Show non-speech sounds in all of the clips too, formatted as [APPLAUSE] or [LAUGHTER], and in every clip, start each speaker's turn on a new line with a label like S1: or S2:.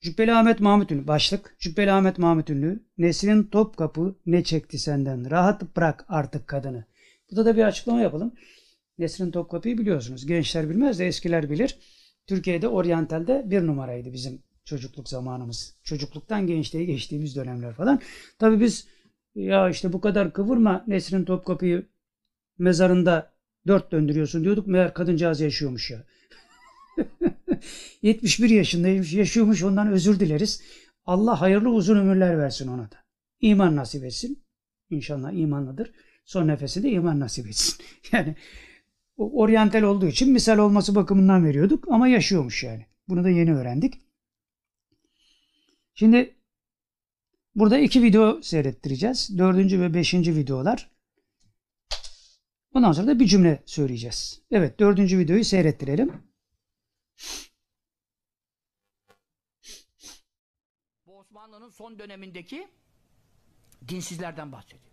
S1: Cübbeli Ahmet Mahmut Ünlü başlık. Cübbeli Ahmet Mahmut Ünlü. Nesrin Topkapı ne çekti senden? Rahat bırak artık kadını. Burada da bir açıklama yapalım. Nesrin Topkapı'yı biliyorsunuz. Gençler bilmez de eskiler bilir. Türkiye'de oryantalde bir numaraydı bizim çocukluk zamanımız. Çocukluktan gençliğe geçtiğimiz dönemler falan. Tabii biz ya işte bu kadar kıvırma Nesrin Topkapı'yı mezarında dört döndürüyorsun diyorduk. Meğer kadıncağız yaşıyormuş ya. [LAUGHS] [LAUGHS] 71 yaşındaymış, yaşıyormuş ondan özür dileriz. Allah hayırlı uzun ömürler versin ona da. İman nasip etsin. İnşallah imanlıdır. Son nefesi de iman nasip etsin. [LAUGHS] Yani oryantal olduğu için misal olması bakımından veriyorduk ama yaşıyormuş yani. Bunu da yeni öğrendik. Şimdi burada iki video seyrettireceğiz. Dördüncü ve beşinci videolar. Ondan sonra da bir cümle söyleyeceğiz. Evet dördüncü videoyu seyrettirelim.
S2: Bu Osmanlı'nın son dönemindeki dinsizlerden bahsediyor.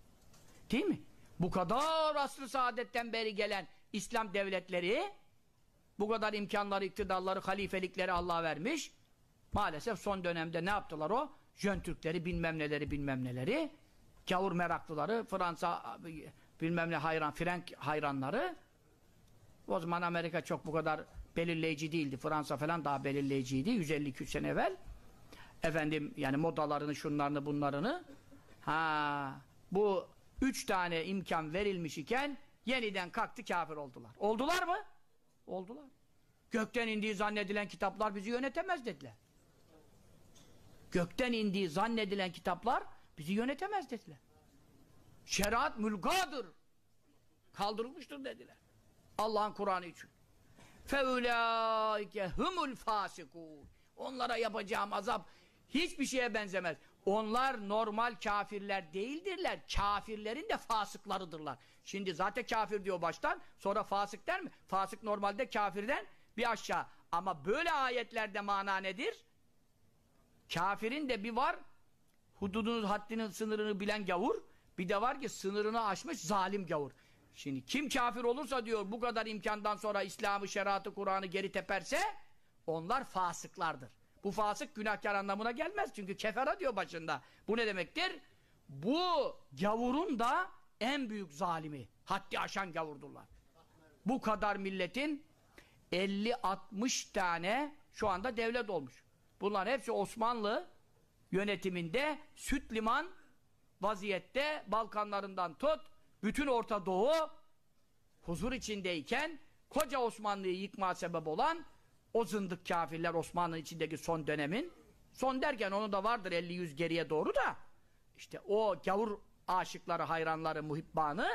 S2: Değil mi? Bu kadar asr-ı saadetten beri gelen İslam devletleri bu kadar imkanları, iktidarları, halifelikleri Allah vermiş. Maalesef son dönemde ne yaptılar o? Jön Türkleri, bilmem neleri, bilmem neleri. Gavur meraklıları, Fransa bilmem ne hayran, Frenk hayranları. O zaman Amerika çok bu kadar belirleyici değildi. Fransa falan daha belirleyiciydi. 152 sene evvel Efendim yani modalarını, şunlarını, bunlarını. Ha, bu üç tane imkan verilmiş iken yeniden kalktı kafir oldular. Oldular mı? Oldular. Gökten indiği zannedilen kitaplar bizi yönetemez dediler. Gökten indiği zannedilen kitaplar bizi yönetemez dediler. Şeriat mülgadır. Kaldırılmıştır dediler. Allah'ın Kur'an'ı için. فَاُولَٰئِكَ هُمُ الْفَاسِقُونَ Onlara yapacağım azap hiçbir şeye benzemez. Onlar normal kafirler değildirler. Kafirlerin de fasıklarıdırlar. Şimdi zaten kafir diyor baştan. Sonra fasık der mi? Fasık normalde kafirden bir aşağı. Ama böyle ayetlerde mana nedir? Kafirin de bir var hududunu, haddinin sınırını bilen gavur. Bir de var ki sınırını aşmış zalim gavur. Şimdi kim kafir olursa diyor bu kadar imkandan sonra İslam'ı, şeriatı, Kur'an'ı geri teperse onlar fasıklardır. Bu fasık günahkar anlamına gelmez. Çünkü kefera diyor başında. Bu ne demektir? Bu gavurun da en büyük zalimi. Haddi aşan gavurdurlar. Bu kadar milletin 50-60 tane şu anda devlet olmuş. Bunlar hepsi Osmanlı yönetiminde süt liman vaziyette Balkanlarından tut bütün Orta Doğu huzur içindeyken koca Osmanlı'yı yıkma sebep olan o zındık kafirler Osmanlı'nın içindeki son dönemin son derken onu da vardır 50-100 geriye doğru da işte o gavur aşıkları, hayranları, muhibbanı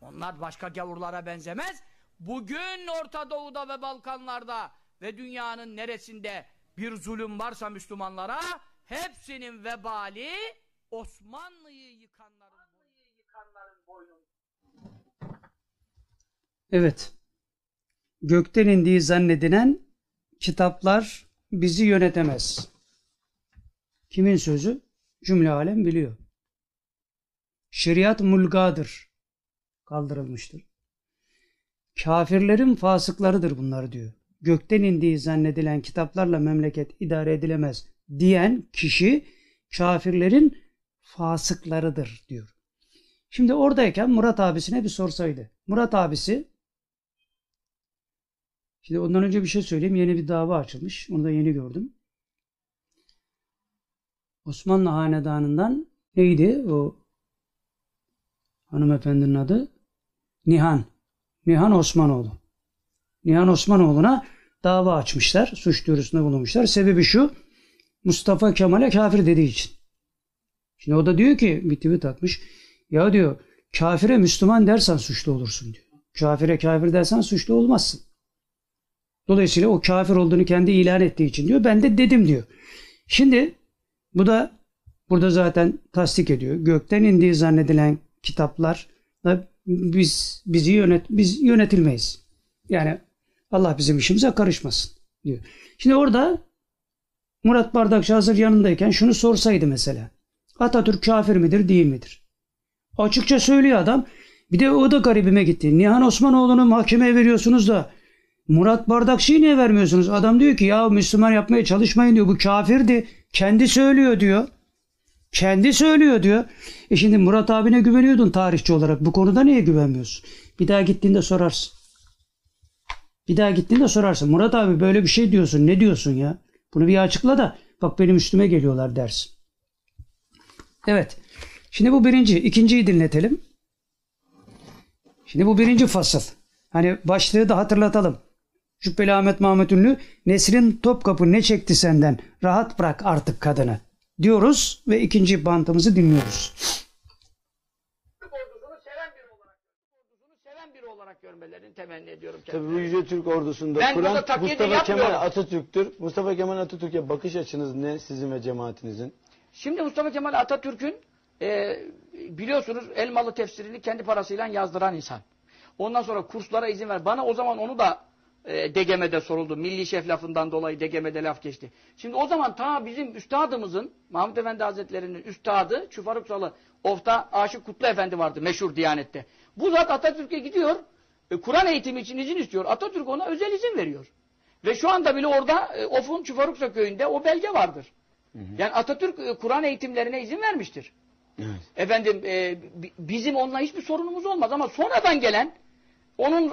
S2: onlar başka gavurlara benzemez. Bugün Orta Doğu'da ve Balkanlarda ve dünyanın neresinde bir zulüm varsa Müslümanlara hepsinin vebali Osmanlı'yı yıkanların, yıkanların boynunda.
S1: Evet. Gökten indiği zannedilen kitaplar bizi yönetemez. Kimin sözü? Cümle alem biliyor. Şeriat mulgadır. Kaldırılmıştır. Kafirlerin fasıklarıdır bunlar diyor. Gökten indiği zannedilen kitaplarla memleket idare edilemez diyen kişi kafirlerin fasıklarıdır diyor. Şimdi oradayken Murat abisine bir sorsaydı. Murat abisi Şimdi ondan önce bir şey söyleyeyim. Yeni bir dava açılmış. Onu da yeni gördüm. Osmanlı Hanedanı'ndan neydi o hanımefendinin adı? Nihan. Nihan Osmanoğlu. Nihan Osmanoğlu'na dava açmışlar. Suç duyurusunda bulunmuşlar. Sebebi şu. Mustafa Kemal'e kafir dediği için. Şimdi o da diyor ki bir tweet atmış. Ya diyor kafire Müslüman dersen suçlu olursun diyor. Kafire kafir dersen suçlu olmazsın. Dolayısıyla o kafir olduğunu kendi ilan ettiği için diyor. Ben de dedim diyor. Şimdi bu da burada zaten tasdik ediyor. Gökten indiği zannedilen kitaplar biz bizi yönet biz yönetilmeyiz. Yani Allah bizim işimize karışmasın diyor. Şimdi orada Murat Bardakçı hazır yanındayken şunu sorsaydı mesela. Atatürk kafir midir değil midir? Açıkça söylüyor adam. Bir de o da garibime gitti. Nihan Osmanoğlu'nu mahkemeye veriyorsunuz da Murat Bardakçı'yı niye vermiyorsunuz? Adam diyor ki ya Müslüman yapmaya çalışmayın diyor. Bu kafirdi. Kendi söylüyor diyor. Kendi söylüyor diyor. E şimdi Murat abine güveniyordun tarihçi olarak. Bu konuda niye güvenmiyorsun? Bir daha gittiğinde sorarsın. Bir daha gittiğinde sorarsın. Murat abi böyle bir şey diyorsun. Ne diyorsun ya? Bunu bir açıkla da bak benim üstüme geliyorlar dersin. Evet. Şimdi bu birinci. ikinciyi dinletelim. Şimdi bu birinci fasıl. Hani başlığı da hatırlatalım. Cübbeli Ahmet Mahmut Ünlü Nesrin Topkapı ne çekti senden rahat bırak artık kadını diyoruz ve ikinci bantımızı dinliyoruz.
S3: ordusunu seven biri olarak ordusunu seven biri olarak görmelerini temenni ediyorum
S4: Tabii bu
S3: kendilerine.
S4: Yüce Türk ordusunda
S3: Ben burada
S4: Kur'an Mustafa
S3: yapmıyorum.
S4: Kemal Atatürk'tür. Mustafa Kemal Atatürk'e bakış açınız ne sizin ve cemaatinizin?
S3: Şimdi Mustafa Kemal Atatürk'ün e, biliyorsunuz Elmalı tefsirini kendi parasıyla yazdıran insan. Ondan sonra kurslara izin ver. Bana o zaman onu da e, DGM'de soruldu. Milli şef lafından dolayı DGM'de laf geçti. Şimdi o zaman ta bizim üstadımızın Mahmut Efendi Hazretleri'nin üstadı Çufaruksalı Of'ta Aşık Kutlu Efendi vardı meşhur Diyanet'te. Bu zat Atatürk'e gidiyor. e, Kur'an eğitimi için izin istiyor. Atatürk ona özel izin veriyor. Ve şu anda bile orada e, Of'un Çufaruksa köyünde o belge vardır. Yani Atatürk e, Kur'an eğitimlerine izin vermiştir.
S4: Evet.
S3: Efendim e, bi- bizim onunla hiçbir sorunumuz olmaz ama sonradan gelen onun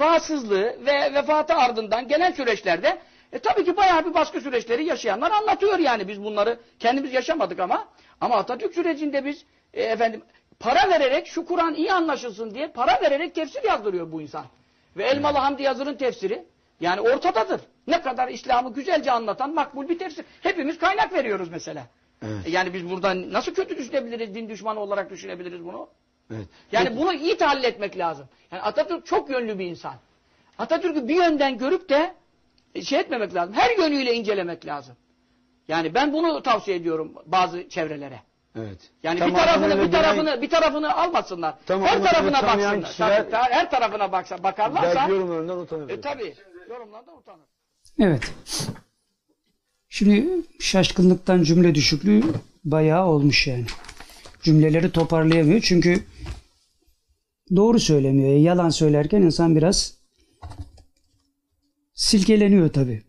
S3: rahatsızlığı ve vefatı ardından gelen süreçlerde e, tabii ki bayağı bir baskı süreçleri yaşayanlar anlatıyor yani biz bunları kendimiz yaşamadık ama ama Atatürk sürecinde biz e, efendim para vererek şu Kur'an iyi anlaşılsın diye para vererek tefsir yazdırıyor bu insan. Ve Elmalı Hamdi Yazır'ın tefsiri yani ortadadır. Ne kadar İslam'ı güzelce anlatan makbul bir tefsir. Hepimiz kaynak veriyoruz mesela.
S4: Evet.
S3: E, Yani biz buradan nasıl kötü düşünebiliriz, din düşmanı olarak düşünebiliriz bunu?
S4: Evet.
S3: Yani bunu iyi tahlil etmek lazım. Yani Atatürk çok yönlü bir insan. Atatürk'ü bir yönden görüp de şey etmemek lazım. Her yönüyle incelemek lazım. Yani ben bunu tavsiye ediyorum bazı çevrelere.
S4: Evet.
S3: Yani bir tarafını bir tarafını bir tarafını almasınlar.
S4: Tam
S3: her tarafına baksınlar.
S4: kişiler-
S3: Tabii, ta- her tarafına baksa bakarlarsa
S4: yorumlarından utanır.
S3: e, tabii yorumlardan utanır.
S1: Evet. Şimdi şaşkınlıktan cümle düşüklüğü bayağı olmuş yani. Cümleleri toparlayamıyor çünkü doğru söylemiyor. Yalan söylerken insan biraz silkeleniyor tabii.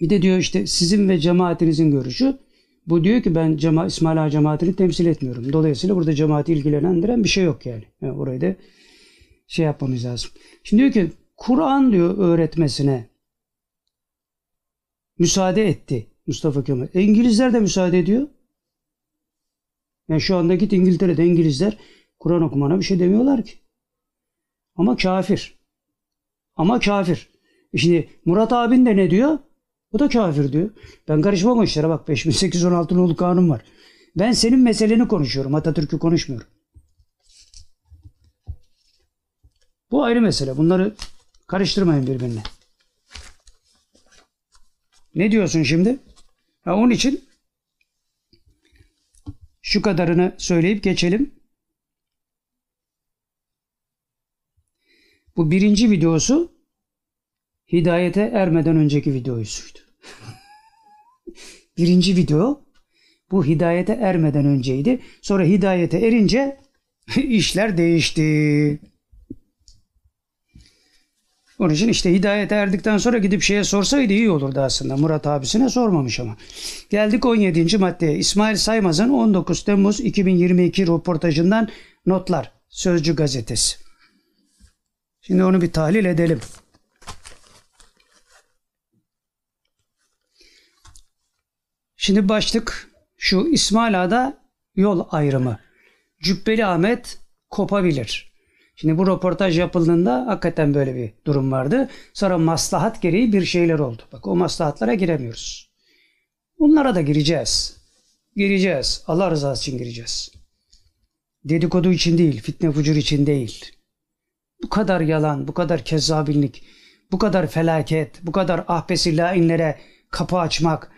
S1: Bir de diyor işte sizin ve cemaatinizin görüşü. Bu diyor ki ben cema İsmail Ağa cemaatini temsil etmiyorum. Dolayısıyla burada cemaati ilgilendiren bir şey yok yani. yani orayı da şey yapmamız lazım. Şimdi diyor ki Kur'an diyor öğretmesine müsaade etti Mustafa Kemal. E, İngilizler de müsaade ediyor. Yani şu anda git İngiltere'de İngilizler Kur'an okumana bir şey demiyorlar ki. Ama kafir. Ama kafir. E şimdi Murat abin de ne diyor? O da kafir diyor. Ben karışmam o işlere bak 5816 nolu kanun var. Ben senin meseleni konuşuyorum. Atatürk'ü konuşmuyorum. Bu ayrı mesele. Bunları karıştırmayın birbirine. Ne diyorsun şimdi? Ha, onun için şu kadarını söyleyip geçelim. Bu birinci videosu hidayete ermeden önceki videosuydu. [LAUGHS] birinci video bu hidayete ermeden önceydi. Sonra hidayete erince [LAUGHS] işler değişti. Onun için işte hidayete erdikten sonra gidip şeye sorsaydı iyi olurdu aslında. Murat abisine sormamış ama. Geldik 17. maddeye. İsmail Saymaz'ın 19 Temmuz 2022 röportajından notlar. Sözcü gazetesi. Şimdi onu bir tahlil edelim. Şimdi başlık şu İsmail Ağa'da yol ayrımı. Cübbeli Ahmet kopabilir. Şimdi bu röportaj yapıldığında hakikaten böyle bir durum vardı. Sonra maslahat gereği bir şeyler oldu. Bak o maslahatlara giremiyoruz. Bunlara da gireceğiz. Gireceğiz. Allah rızası için gireceğiz. Dedikodu için değil, fitne fucur için değil. Bu kadar yalan, bu kadar kezzabinlik, bu kadar felaket, bu kadar ahbesi lainlere kapı açmak,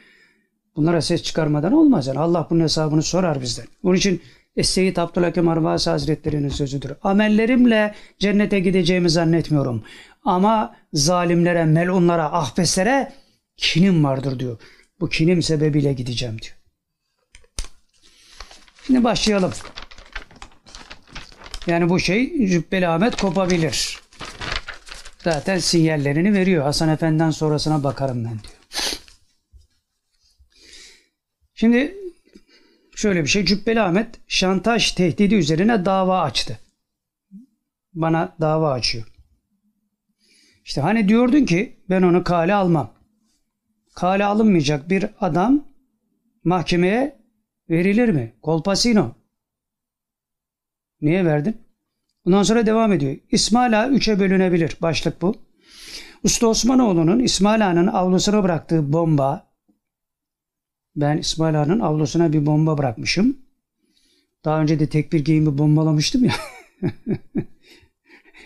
S1: bunlara ses çıkarmadan olmaz. Yani Allah bunun hesabını sorar bizden. Onun için Es-Seyyid Abdülhakim Arvasi Hazretleri'nin sözüdür. Amellerimle cennete gideceğimi zannetmiyorum. Ama zalimlere, melunlara, ahbeslere kinim vardır diyor. Bu kinim sebebiyle gideceğim diyor. Şimdi başlayalım. Yani bu şey Cübbeli Ahmet kopabilir. Zaten sinyallerini veriyor. Hasan Efendi'den sonrasına bakarım ben diyor. Şimdi şöyle bir şey. Cübbeli Ahmet şantaj tehdidi üzerine dava açtı. Bana dava açıyor. İşte hani diyordun ki ben onu kale almam. Kale alınmayacak bir adam mahkemeye verilir mi? Kolpasino. Niye verdin? Ondan sonra devam ediyor. İsmail Ağa üçe bölünebilir. Başlık bu. Usta Osmanoğlu'nun İsmail Ağa'nın avlusuna bıraktığı bomba ben İsmail Ağa'nın avlusuna bir bomba bırakmışım. Daha önce de tek bir giyimi bombalamıştım ya. [LAUGHS]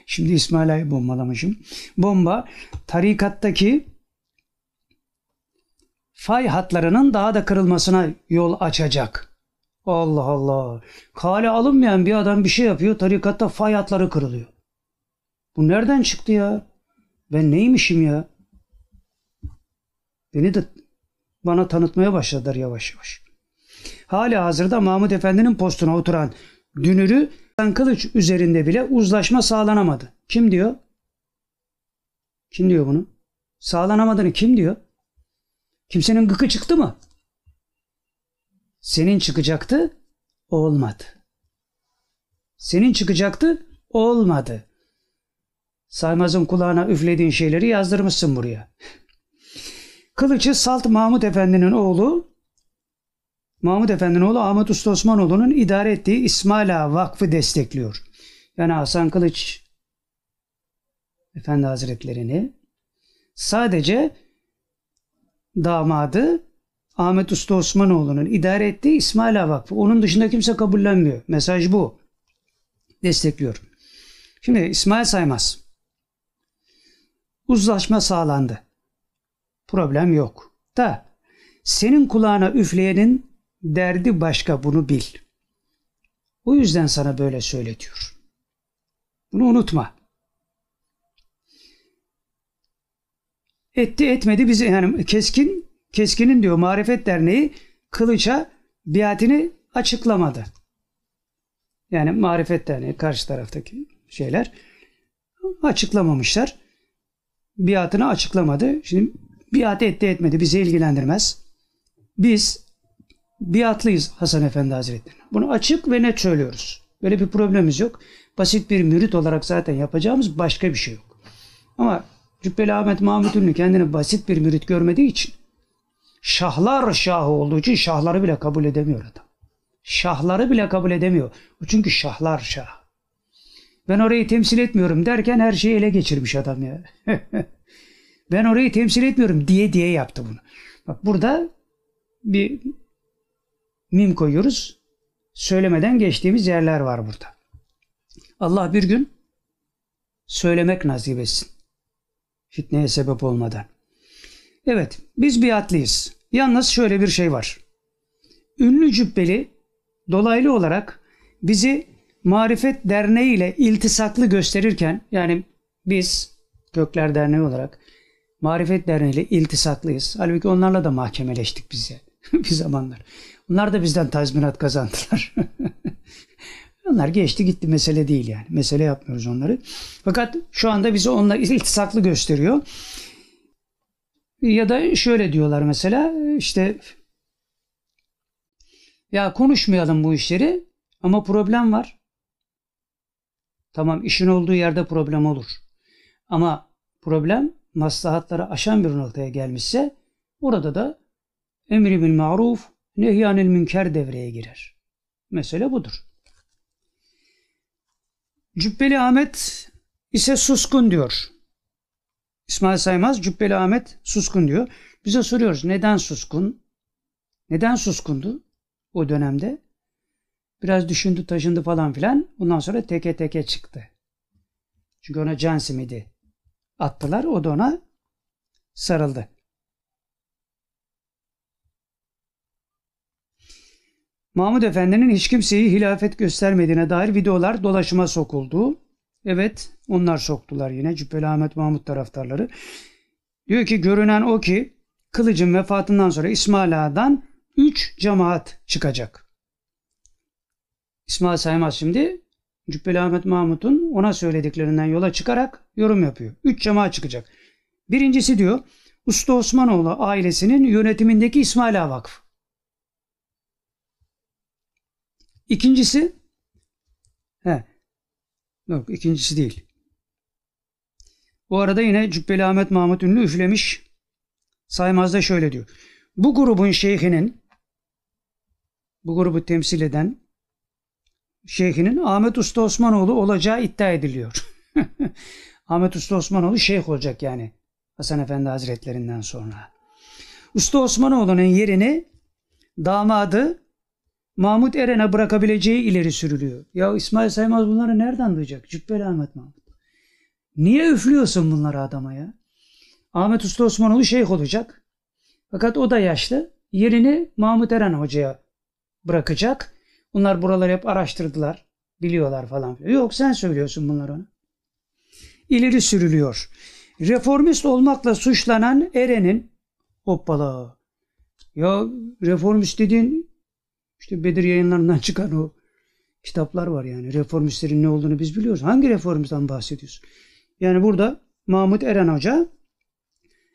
S1: Şimdi İsmail Ağa'yı bombalamışım. Bomba tarikattaki fay hatlarının daha da kırılmasına yol açacak. Allah Allah. Kale alınmayan bir adam bir şey yapıyor. Tarikatta fay hatları kırılıyor. Bu nereden çıktı ya? Ben neymişim ya? Beni de bana tanıtmaya başladılar yavaş yavaş. Hali hazırda Mahmud Efendi'nin postuna oturan dünürü Kılıç üzerinde bile uzlaşma sağlanamadı. Kim diyor? Kim diyor bunu? Sağlanamadığını kim diyor? Kimsenin gıkı çıktı mı? Senin çıkacaktı, olmadı. Senin çıkacaktı, olmadı. Saymaz'ın kulağına üflediğin şeyleri yazdırmışsın buraya. Kılıç'ı Salt Mahmut Efendi'nin oğlu Mahmut Efendi'nin oğlu Ahmet Usta Osmanoğlu'nun idare ettiği İsmail Ağa Vakfı destekliyor. Yani Hasan Kılıç Efendi Hazretlerini sadece damadı Ahmet Usta Osmanoğlu'nun idare ettiği İsmail Ağa Vakfı. Onun dışında kimse kabullenmiyor. Mesaj bu. Destekliyor. Şimdi İsmail Saymaz. Uzlaşma sağlandı. Problem yok. Da senin kulağına üfleyenin derdi başka bunu bil. O yüzden sana böyle söyletiyor. Bunu unutma. Etti etmedi bizi yani keskin Keskin'in diyor Marifet Derneği Kılıç'a biatini açıklamadı. Yani Marifet Derneği karşı taraftaki şeyler açıklamamışlar. Biatını açıklamadı. Şimdi biat etti etmedi bizi ilgilendirmez. Biz biatlıyız Hasan Efendi Hazretleri. Bunu açık ve net söylüyoruz. Böyle bir problemimiz yok. Basit bir mürit olarak zaten yapacağımız başka bir şey yok. Ama Cübbeli Ahmet Mahmut Ünlü kendini basit bir mürit görmediği için şahlar şahı olduğu için şahları bile kabul edemiyor adam. Şahları bile kabul edemiyor. Çünkü şahlar şah. Ben orayı temsil etmiyorum derken her şeyi ele geçirmiş adam ya. [LAUGHS] ben orayı temsil etmiyorum diye diye yaptı bunu. Bak burada bir mim koyuyoruz. Söylemeden geçtiğimiz yerler var burada. Allah bir gün söylemek nasip etsin. Fitneye sebep olmadan. Evet, biz biatlıyız. Yalnız şöyle bir şey var. Ünlü cübbeli dolaylı olarak bizi Marifet Derneği ile iltisaklı gösterirken yani biz Gökler Derneği olarak Marifet Derneği ile iltisaklıyız. Halbuki onlarla da mahkemeleştik bize [LAUGHS] bir zamanlar. Onlar da bizden tazminat kazandılar. [LAUGHS] Onlar geçti gitti mesele değil yani. Mesele yapmıyoruz onları. Fakat şu anda bizi onunla [LAUGHS] iltisaklı gösteriyor. Ya da şöyle diyorlar mesela işte ya konuşmayalım bu işleri ama problem var. Tamam işin olduğu yerde problem olur. Ama problem maslahatları aşan bir noktaya gelmişse orada da emri bil maruf nehyanil münker devreye girer. Mesele budur. Cübbeli Ahmet ise suskun diyor. İsmail Saymaz Cübbeli Ahmet suskun diyor. Bize soruyoruz neden suskun? Neden suskundu o dönemde? Biraz düşündü taşındı falan filan. Ondan sonra teke teke çıktı. Çünkü ona can simidi attılar. O da ona sarıldı. Mahmud Efendi'nin hiç kimseyi hilafet göstermediğine dair videolar dolaşıma sokuldu. Evet onlar soktular yine Cübbeli Ahmet Mahmut taraftarları. Diyor ki görünen o ki kılıcın vefatından sonra İsmail Ağa'dan 3 cemaat çıkacak. İsmail Saymaz şimdi Cübbeli Ahmet Mahmut'un ona söylediklerinden yola çıkarak yorum yapıyor. Üç cemaat çıkacak. Birincisi diyor Usta Osmanoğlu ailesinin yönetimindeki İsmail Ağa Vakfı. İkincisi he, yok ikincisi değil. Bu arada yine Cübbeli Ahmet Mahmut ünlü üflemiş. Saymaz'da şöyle diyor. Bu grubun şeyhinin bu grubu temsil eden şeyhinin Ahmet Usta Osmanoğlu olacağı iddia ediliyor. [LAUGHS] Ahmet Usta Osmanoğlu şeyh olacak yani Hasan Efendi Hazretlerinden sonra. Usta Osmanoğlu'nun yerini damadı Mahmut Eren'e bırakabileceği ileri sürülüyor. Ya İsmail Saymaz bunları nereden duyacak? Cübbeli Ahmet Mahmut. Niye üflüyorsun bunları adama ya? Ahmet Usta Osmanoğlu şeyh olacak. Fakat o da yaşlı. Yerini Mahmut Eren Hoca'ya bırakacak. Bunlar buraları hep araştırdılar. Biliyorlar falan. Yok sen söylüyorsun bunları ona. İleri sürülüyor. Reformist olmakla suçlanan Eren'in hoppala ya reformist dediğin işte Bedir yayınlarından çıkan o kitaplar var yani. Reformistlerin ne olduğunu biz biliyoruz. Hangi reformistten bahsediyorsun? Yani burada Mahmut Eren Hoca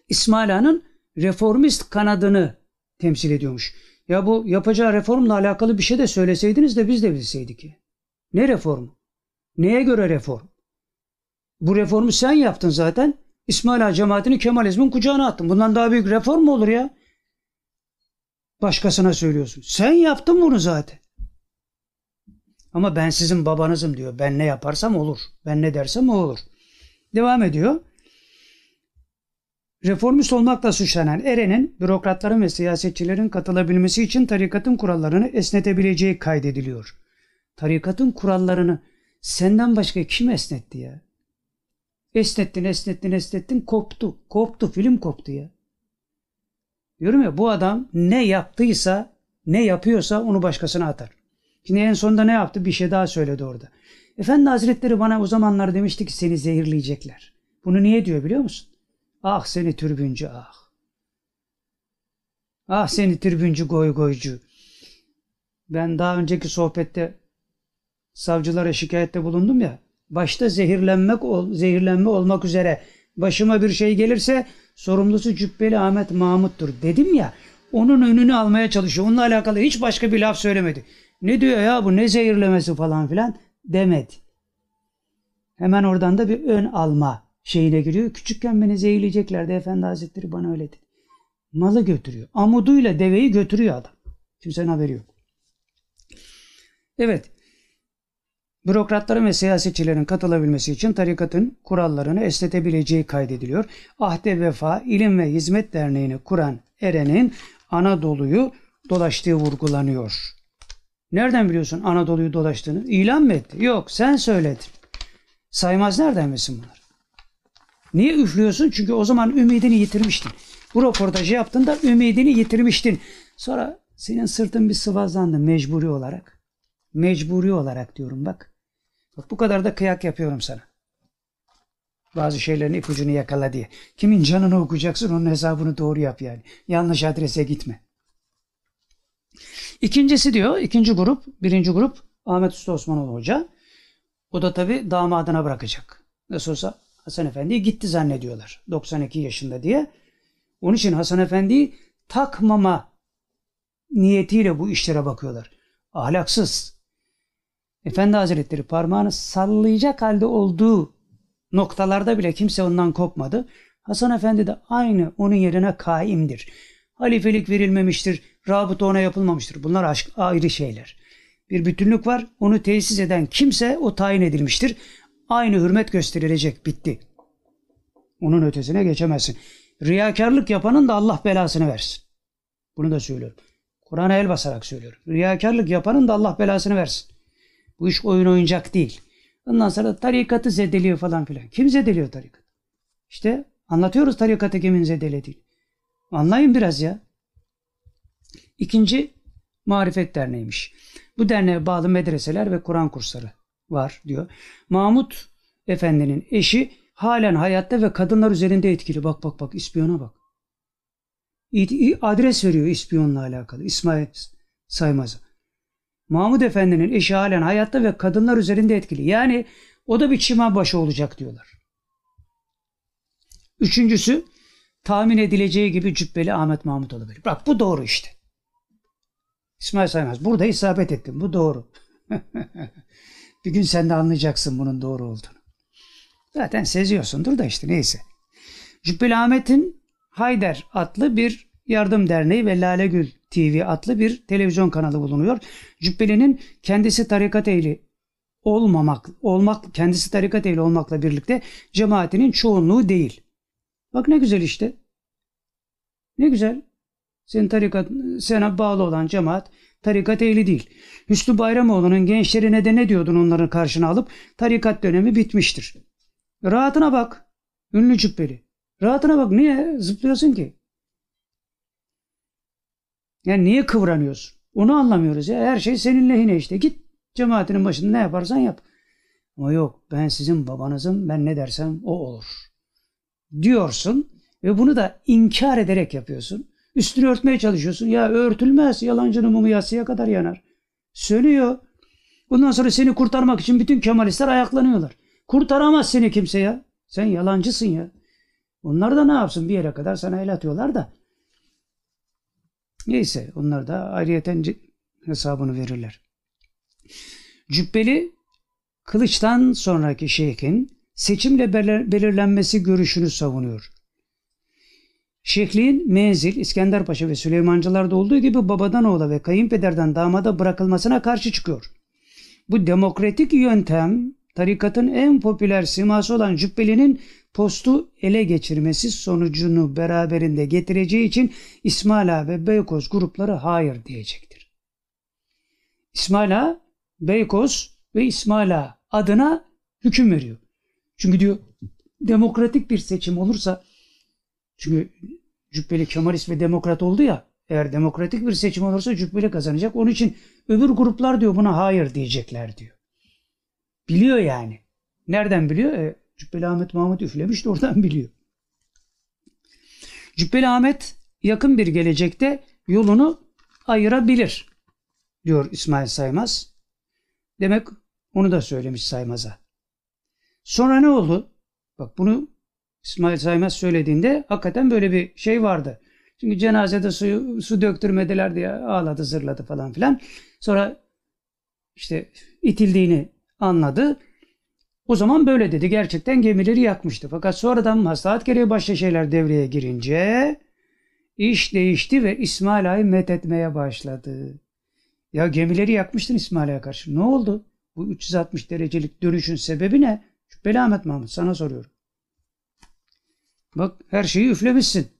S1: İsmail Ağa'nın reformist kanadını temsil ediyormuş. Ya bu yapacağı reformla alakalı bir şey de söyleseydiniz de biz de bilseydik. Ne reformu? Neye göre reform? Bu reformu sen yaptın zaten. İsmail Ağa cemaatini Kemalizmin kucağına attın. Bundan daha büyük reform mu olur ya? Başkasına söylüyorsun. Sen yaptın bunu zaten. Ama ben sizin babanızım diyor. Ben ne yaparsam olur. Ben ne dersem o olur. Devam ediyor. Reformist olmakla suçlanan Eren'in bürokratların ve siyasetçilerin katılabilmesi için tarikatın kurallarını esnetebileceği kaydediliyor. Tarikatın kurallarını senden başka kim esnetti ya? Esnettin, esnettin, esnettin, koptu. Koptu, film koptu ya. Diyorum ya bu adam ne yaptıysa, ne yapıyorsa onu başkasına atar. Şimdi en sonunda ne yaptı? Bir şey daha söyledi orada. Efendi Hazretleri bana o zamanlar demişti ki seni zehirleyecekler. Bunu niye diyor biliyor musun? Ah seni türbüncü ah. Ah seni türbüncü goy goycu. Ben daha önceki sohbette savcılara şikayette bulundum ya. Başta zehirlenmek zehirlenme olmak üzere başıma bir şey gelirse sorumlusu Cübbeli Ahmet Mahmut'tur dedim ya. Onun önünü almaya çalışıyor. Onunla alakalı hiç başka bir laf söylemedi. Ne diyor ya bu ne zehirlemesi falan filan demedi. Hemen oradan da bir ön alma şeyine giriyor. Küçükken beni zehirleyeceklerdi Efendi Hazretleri bana öyle dedi. Malı götürüyor. Amuduyla deveyi götürüyor adam. Kimsenin haberi yok. Evet. Bürokratların ve siyasetçilerin katılabilmesi için tarikatın kurallarını esnetebileceği kaydediliyor. Ahde Vefa İlim ve Hizmet Derneği'ni kuran Eren'in Anadolu'yu dolaştığı vurgulanıyor. Nereden biliyorsun Anadolu'yu dolaştığını? İlan mı etti? Yok sen söyledin. Saymaz nereden bilsin bunlar? Niye üflüyorsun? Çünkü o zaman ümidini yitirmiştin. Bu röportajı yaptığında ümidini yitirmiştin. Sonra senin sırtın bir sıvazlandı mecburi olarak. Mecburi olarak diyorum bak. Bak bu kadar da kıyak yapıyorum sana. Bazı şeylerin ipucunu yakala diye. Kimin canını okuyacaksın onun hesabını doğru yap yani. Yanlış adrese gitme. İkincisi diyor, ikinci grup, birinci grup Ahmet Usta Osmanoğlu Hoca. O da tabi damadına bırakacak. Nasıl olsa Hasan Efendi'yi gitti zannediyorlar. 92 yaşında diye. Onun için Hasan Efendi'yi takmama niyetiyle bu işlere bakıyorlar. Ahlaksız. Efendi Hazretleri parmağını sallayacak halde olduğu noktalarda bile kimse ondan kopmadı. Hasan Efendi de aynı onun yerine kaimdir. Halifelik verilmemiştir, rabıta ona yapılmamıştır. Bunlar aşk, ayrı şeyler. Bir bütünlük var, onu tesis eden kimse o tayin edilmiştir. Aynı hürmet gösterilecek, bitti. Onun ötesine geçemezsin. Riyakarlık yapanın da Allah belasını versin. Bunu da söylüyorum. Kur'an'a el basarak söylüyorum. Riyakarlık yapanın da Allah belasını versin. Bu iş oyun oyuncak değil. Ondan sonra tarikatı zedeliyor falan filan. Kim zedeliyor tarikat? İşte anlatıyoruz tarikatı kimin zedelediğini. Anlayın biraz ya. İkinci Marifet Derneği'ymiş. Bu derneğe bağlı medreseler ve Kur'an kursları var diyor. Mahmut Efendi'nin eşi halen hayatta ve kadınlar üzerinde etkili. Bak bak bak ispiyona bak. Adres veriyor ispiyonla alakalı. İsmail Saymaz'a. Mahmud Efendi'nin eşi halen hayatta ve kadınlar üzerinde etkili. Yani o da bir çimen başı olacak diyorlar. Üçüncüsü tahmin edileceği gibi Cübbeli Ahmet Mahmut olabilir. Bak bu doğru işte. İsmail Saymaz. Burada isabet ettim. Bu doğru. [LAUGHS] bir gün sen de anlayacaksın bunun doğru olduğunu. Zaten seziyorsundur da işte neyse. Cübbeli Ahmet'in Hayder adlı bir yardım derneği ve Lale Gül TV adlı bir televizyon kanalı bulunuyor. Cübbeli'nin kendisi tarikat ehli olmamak, olmak, kendisi tarikat ehli olmakla birlikte cemaatinin çoğunluğu değil. Bak ne güzel işte. Ne güzel. Senin tarikat, sana bağlı olan cemaat tarikat ehli değil. Hüsnü Bayramoğlu'nun gençlerine de ne diyordun onların karşına alıp tarikat dönemi bitmiştir. Rahatına bak. Ünlü cübbeli. Rahatına bak. Niye zıplıyorsun ki? Yani niye kıvranıyorsun? Onu anlamıyoruz ya. Her şey senin lehine işte. Git cemaatinin başında ne yaparsan yap. Ama yok ben sizin babanızım ben ne dersem o olur. Diyorsun ve bunu da inkar ederek yapıyorsun. Üstünü örtmeye çalışıyorsun. Ya örtülmez yalancının mumu yatsıya kadar yanar. Sönüyor. Bundan sonra seni kurtarmak için bütün Kemalistler ayaklanıyorlar. Kurtaramaz seni kimse ya. Sen yalancısın ya. Onlar da ne yapsın bir yere kadar sana el atıyorlar da. Neyse onlar da ayrıyeten hesabını verirler. Cübbeli Kılıç'tan sonraki şeyhin seçimle belirlenmesi görüşünü savunuyor. Şeyhliğin menzil İskenderpaşa ve Süleymancılar'da olduğu gibi babadan oğula ve kayınpederden damada bırakılmasına karşı çıkıyor. Bu demokratik yöntem tarikatın en popüler siması olan Cübbeli'nin postu ele geçirmesi sonucunu beraberinde getireceği için İsmail Ağa ve Beykoz grupları hayır diyecektir. İsmail Ağa, Beykoz ve İsmail Ağa adına hüküm veriyor. Çünkü diyor demokratik bir seçim olursa çünkü Cübbeli Kemalist ve Demokrat oldu ya eğer demokratik bir seçim olursa Cübbeli kazanacak. Onun için öbür gruplar diyor buna hayır diyecekler diyor. Biliyor yani. Nereden biliyor? E, Cübbeli Ahmet Mahmut üflemiş de oradan biliyor. Cübbeli Ahmet yakın bir gelecekte yolunu ayırabilir diyor İsmail Saymaz. Demek onu da söylemiş Saymaz'a. Sonra ne oldu? Bak bunu İsmail Saymaz söylediğinde hakikaten böyle bir şey vardı. Çünkü cenazede suyu, su döktürmediler diye ağladı zırladı falan filan. Sonra işte itildiğini anladı. O zaman böyle dedi. Gerçekten gemileri yakmıştı. Fakat sonradan maslahat gereği başka şeyler devreye girince iş değişti ve İsmail Ağa'yı methetmeye başladı. Ya gemileri yakmıştın İsmail Ağa'ya karşı. Ne oldu? Bu 360 derecelik dönüşün sebebi ne? Şüpheli Ahmet Mahmut sana soruyorum. Bak her şeyi üflemişsin.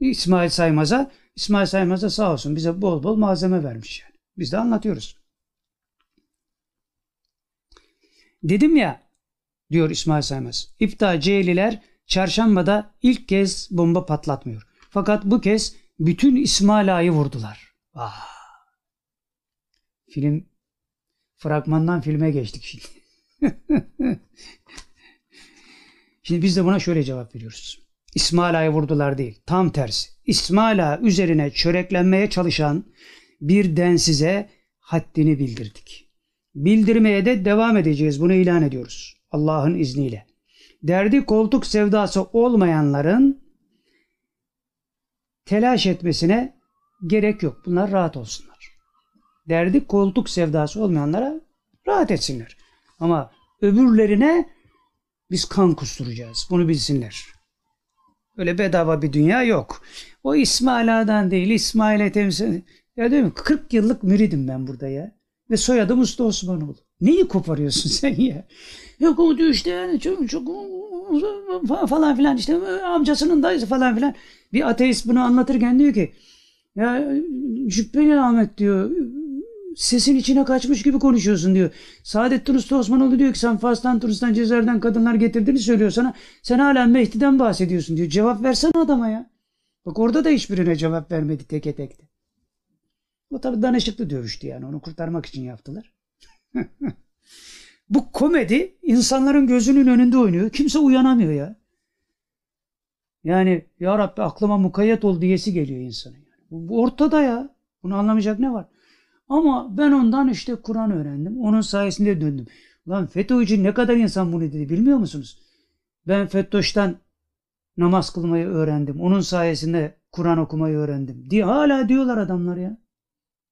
S1: İsmail Saymaz'a, İsmail Saymaz'a sağ olsun bize bol bol malzeme vermiş yani. Biz de anlatıyoruz. Dedim ya diyor İsmail Saymaz. İpta Ceyliler çarşambada ilk kez bomba patlatmıyor. Fakat bu kez bütün İsmail Ağa'yı vurdular. Ah. Film fragmandan filme geçtik şimdi. [LAUGHS] şimdi biz de buna şöyle cevap veriyoruz. İsmail Ağa'yı vurdular değil. Tam tersi. İsmail Ağa üzerine çöreklenmeye çalışan bir densize haddini bildirdik. Bildirmeye de devam edeceğiz. Bunu ilan ediyoruz. Allah'ın izniyle. Derdi koltuk sevdası olmayanların telaş etmesine gerek yok. Bunlar rahat olsunlar. Derdi koltuk sevdası olmayanlara rahat etsinler. Ama öbürlerine biz kan kusturacağız. Bunu bilsinler. Öyle bedava bir dünya yok. O İsmail Ağa'dan değil, İsmail'e temsil... Ya değil mi? 40 yıllık müridim ben burada ya. Ve soyadım Usta Osmanoğlu. Neyi koparıyorsun [LAUGHS] sen ya? Yok o diyor işte yani çok, çok falan filan işte amcasının dayısı falan filan. Bir ateist bunu anlatırken diyor ki ya Cübbeli Ahmet diyor sesin içine kaçmış gibi konuşuyorsun diyor. Saadettin Usta Osmanoğlu diyor ki sen Fas'tan, Tunus'tan, Cezer'den kadınlar getirdiğini söylüyor sana. Sen hala Mehdi'den bahsediyorsun diyor. Cevap versene adama ya. Bak orada da hiçbirine cevap vermedi teke tekte. O tabi danışıklı dövüştü yani. Onu kurtarmak için yaptılar. [LAUGHS] Bu komedi insanların gözünün önünde oynuyor. Kimse uyanamıyor ya. Yani ya Rabbi aklıma mukayyet ol diyesi geliyor insanın. Yani. Bu ortada ya. Bunu anlamayacak ne var? Ama ben ondan işte Kur'an öğrendim. Onun sayesinde döndüm. Lan FETÖ'cü ne kadar insan bunu dedi bilmiyor musunuz? Ben FETÖ'şten namaz kılmayı öğrendim. Onun sayesinde Kur'an okumayı öğrendim. Diye hala diyorlar adamlar ya.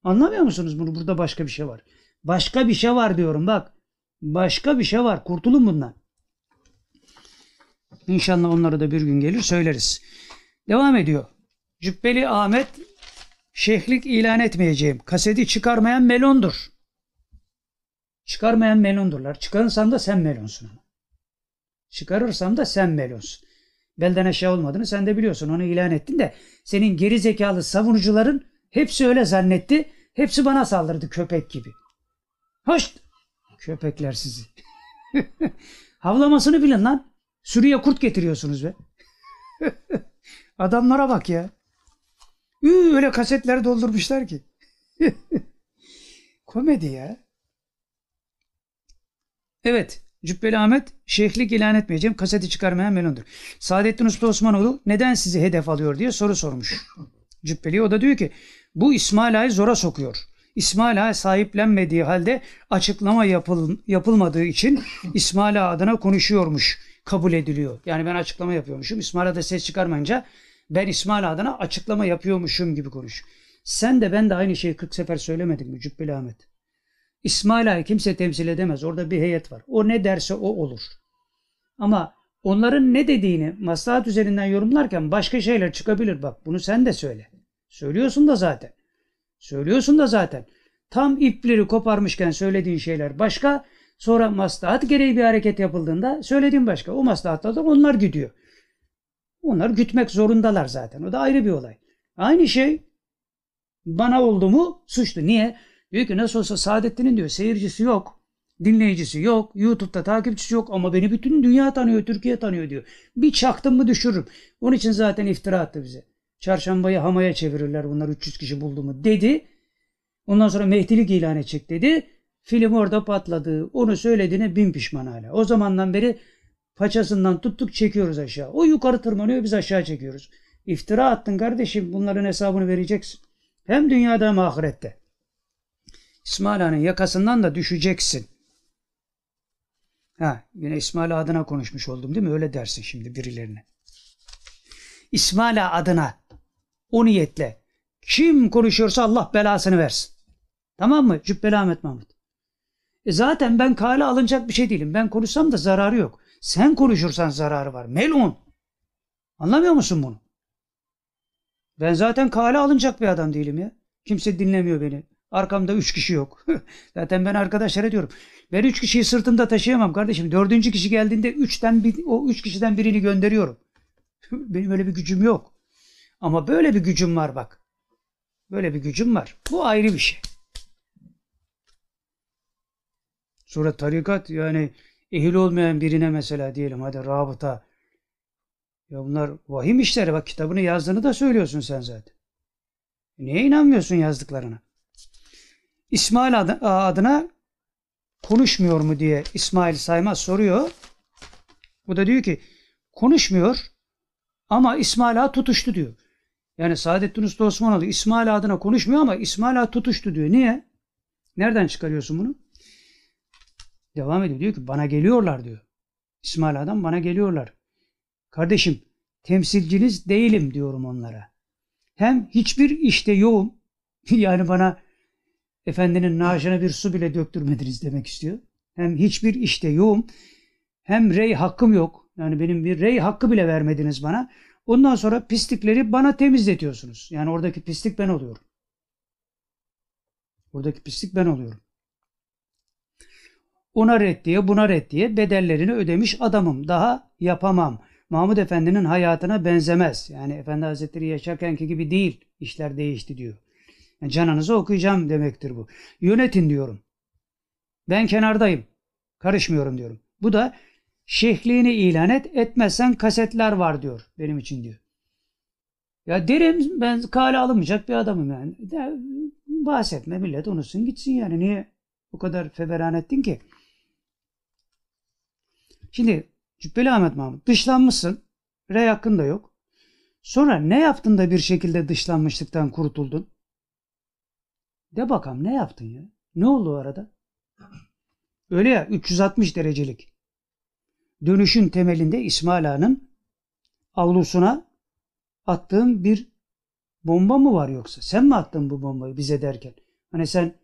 S1: Anlamıyor musunuz bunu? Burada başka bir şey var. Başka bir şey var diyorum bak. Başka bir şey var. Kurtulun bundan. İnşallah onları da bir gün gelir söyleriz. Devam ediyor. Cübbeli Ahmet şeyhlik ilan etmeyeceğim. Kaseti çıkarmayan melondur. Çıkarmayan melondurlar. Çıkarırsam da sen melonsun. Çıkarırsam da sen melonsun. Belden aşağı olmadığını sen de biliyorsun. Onu ilan ettin de senin geri zekalı savunucuların hepsi öyle zannetti. Hepsi bana saldırdı köpek gibi. Hoş köpekler sizi. [LAUGHS] Havlamasını bilin lan. Sürüye kurt getiriyorsunuz be. [LAUGHS] Adamlara bak ya. Öyle kasetler doldurmuşlar ki. [LAUGHS] Komedi ya. Evet. Cübbeli Ahmet şeyhlik ilan etmeyeceğim. Kaseti çıkarmayan melondur. Saadettin Usta Osmanoğlu neden sizi hedef alıyor diye soru sormuş. Cübbeli o da diyor ki bu İsmail Ağa'yı zora sokuyor. İsmail Ağa sahiplenmediği halde açıklama yapıl, yapılmadığı için [LAUGHS] İsmail Ağa adına konuşuyormuş kabul ediliyor. Yani ben açıklama yapıyormuşum. İsmail Ağa da ses çıkarmayınca ben İsmail adına açıklama yapıyormuşum gibi konuş. Sen de ben de aynı şeyi 40 sefer söylemedik mi Cübbeli Ahmet? İsmail Ağa'yı kimse temsil edemez. Orada bir heyet var. O ne derse o olur. Ama onların ne dediğini maslahat üzerinden yorumlarken başka şeyler çıkabilir. Bak bunu sen de söyle. Söylüyorsun da zaten. Söylüyorsun da zaten. Tam ipleri koparmışken söylediğin şeyler başka. Sonra maslahat gereği bir hareket yapıldığında söylediğin başka. O maslahatta da onlar gidiyor. Onlar gütmek zorundalar zaten. O da ayrı bir olay. Aynı şey bana oldu mu suçlu. Niye? Diyor ki nasıl olsa Saadettin'in diyor seyircisi yok. Dinleyicisi yok. YouTube'da takipçisi yok ama beni bütün dünya tanıyor, Türkiye tanıyor diyor. Bir çaktım mı düşürürüm. Onun için zaten iftira attı bize. Çarşambayı hamaya çevirirler bunlar 300 kişi buldu mu dedi. Ondan sonra mehdilik ilan edecek dedi. Film orada patladı. Onu söylediğine bin pişman hala. O zamandan beri paçasından tuttuk çekiyoruz aşağı. O yukarı tırmanıyor biz aşağı çekiyoruz. İftira attın kardeşim bunların hesabını vereceksin. Hem dünyada hem ahirette. İsmail Ağa'nın yakasından da düşeceksin. Ha, yine İsmail adına konuşmuş oldum değil mi? Öyle dersin şimdi birilerine. İsmail adına o niyetle kim konuşuyorsa Allah belasını versin. Tamam mı? Cübbeli Ahmet Mahmut. E zaten ben kale alınacak bir şey değilim. Ben konuşsam da zararı yok. Sen konuşursan zararı var. Melun. Anlamıyor musun bunu? Ben zaten kale alınacak bir adam değilim ya. Kimse dinlemiyor beni. Arkamda üç kişi yok. [LAUGHS] zaten ben arkadaşlara diyorum. Ben üç kişiyi sırtımda taşıyamam kardeşim. Dördüncü kişi geldiğinde üçten bir, o üç kişiden birini gönderiyorum. [LAUGHS] Benim öyle bir gücüm yok. Ama böyle bir gücüm var bak. Böyle bir gücüm var. Bu ayrı bir şey. Sonra tarikat yani ehil olmayan birine mesela diyelim hadi rabıta. Ya bunlar vahim işleri bak kitabını yazdığını da söylüyorsun sen zaten. Niye inanmıyorsun yazdıklarına? İsmail adına konuşmuyor mu diye İsmail Saymaz soruyor. Bu da diyor ki konuşmuyor ama İsmail Ağa tutuştu diyor. Yani Saadettin Usta Osmanoğlu İsmail adına konuşmuyor ama İsmail Ağa tutuştu diyor. Niye? Nereden çıkarıyorsun bunu? Devam ediyor. Diyor ki bana geliyorlar diyor. İsmail Ağa'dan bana geliyorlar. Kardeşim temsilciniz değilim diyorum onlara. Hem hiçbir işte yoğum. [LAUGHS] yani bana efendinin naaşına bir su bile döktürmediniz demek istiyor. Hem hiçbir işte yoğum. Hem rey hakkım yok. Yani benim bir rey hakkı bile vermediniz bana. Ondan sonra pislikleri bana temizletiyorsunuz. Yani oradaki pislik ben oluyorum. Oradaki pislik ben oluyorum. Ona reddiye buna reddiye bedellerini ödemiş adamım. Daha yapamam. Mahmud Efendi'nin hayatına benzemez. Yani Efendi Hazretleri yaşarkenki gibi değil. İşler değişti diyor. Yani canınızı okuyacağım demektir bu. Yönetin diyorum. Ben kenardayım. Karışmıyorum diyorum. Bu da şehliğini ilan et. Etmezsen kasetler var diyor. Benim için diyor. Ya derim ben kale alınmayacak bir adamım yani. Ya, bahsetme millet unutsun gitsin yani. Niye bu kadar feveran ettin ki? Şimdi Cübbeli Ahmet Mahmut dışlanmışsın. Rey hakkın da yok. Sonra ne yaptın da bir şekilde dışlanmışlıktan kurtuldun? De bakalım ne yaptın ya? Ne oldu o arada? Öyle ya 360 derecelik. Dönüşün temelinde İsmail Ağa'nın avlusuna attığın bir bomba mı var yoksa? Sen mi attın bu bombayı bize derken? Hani sen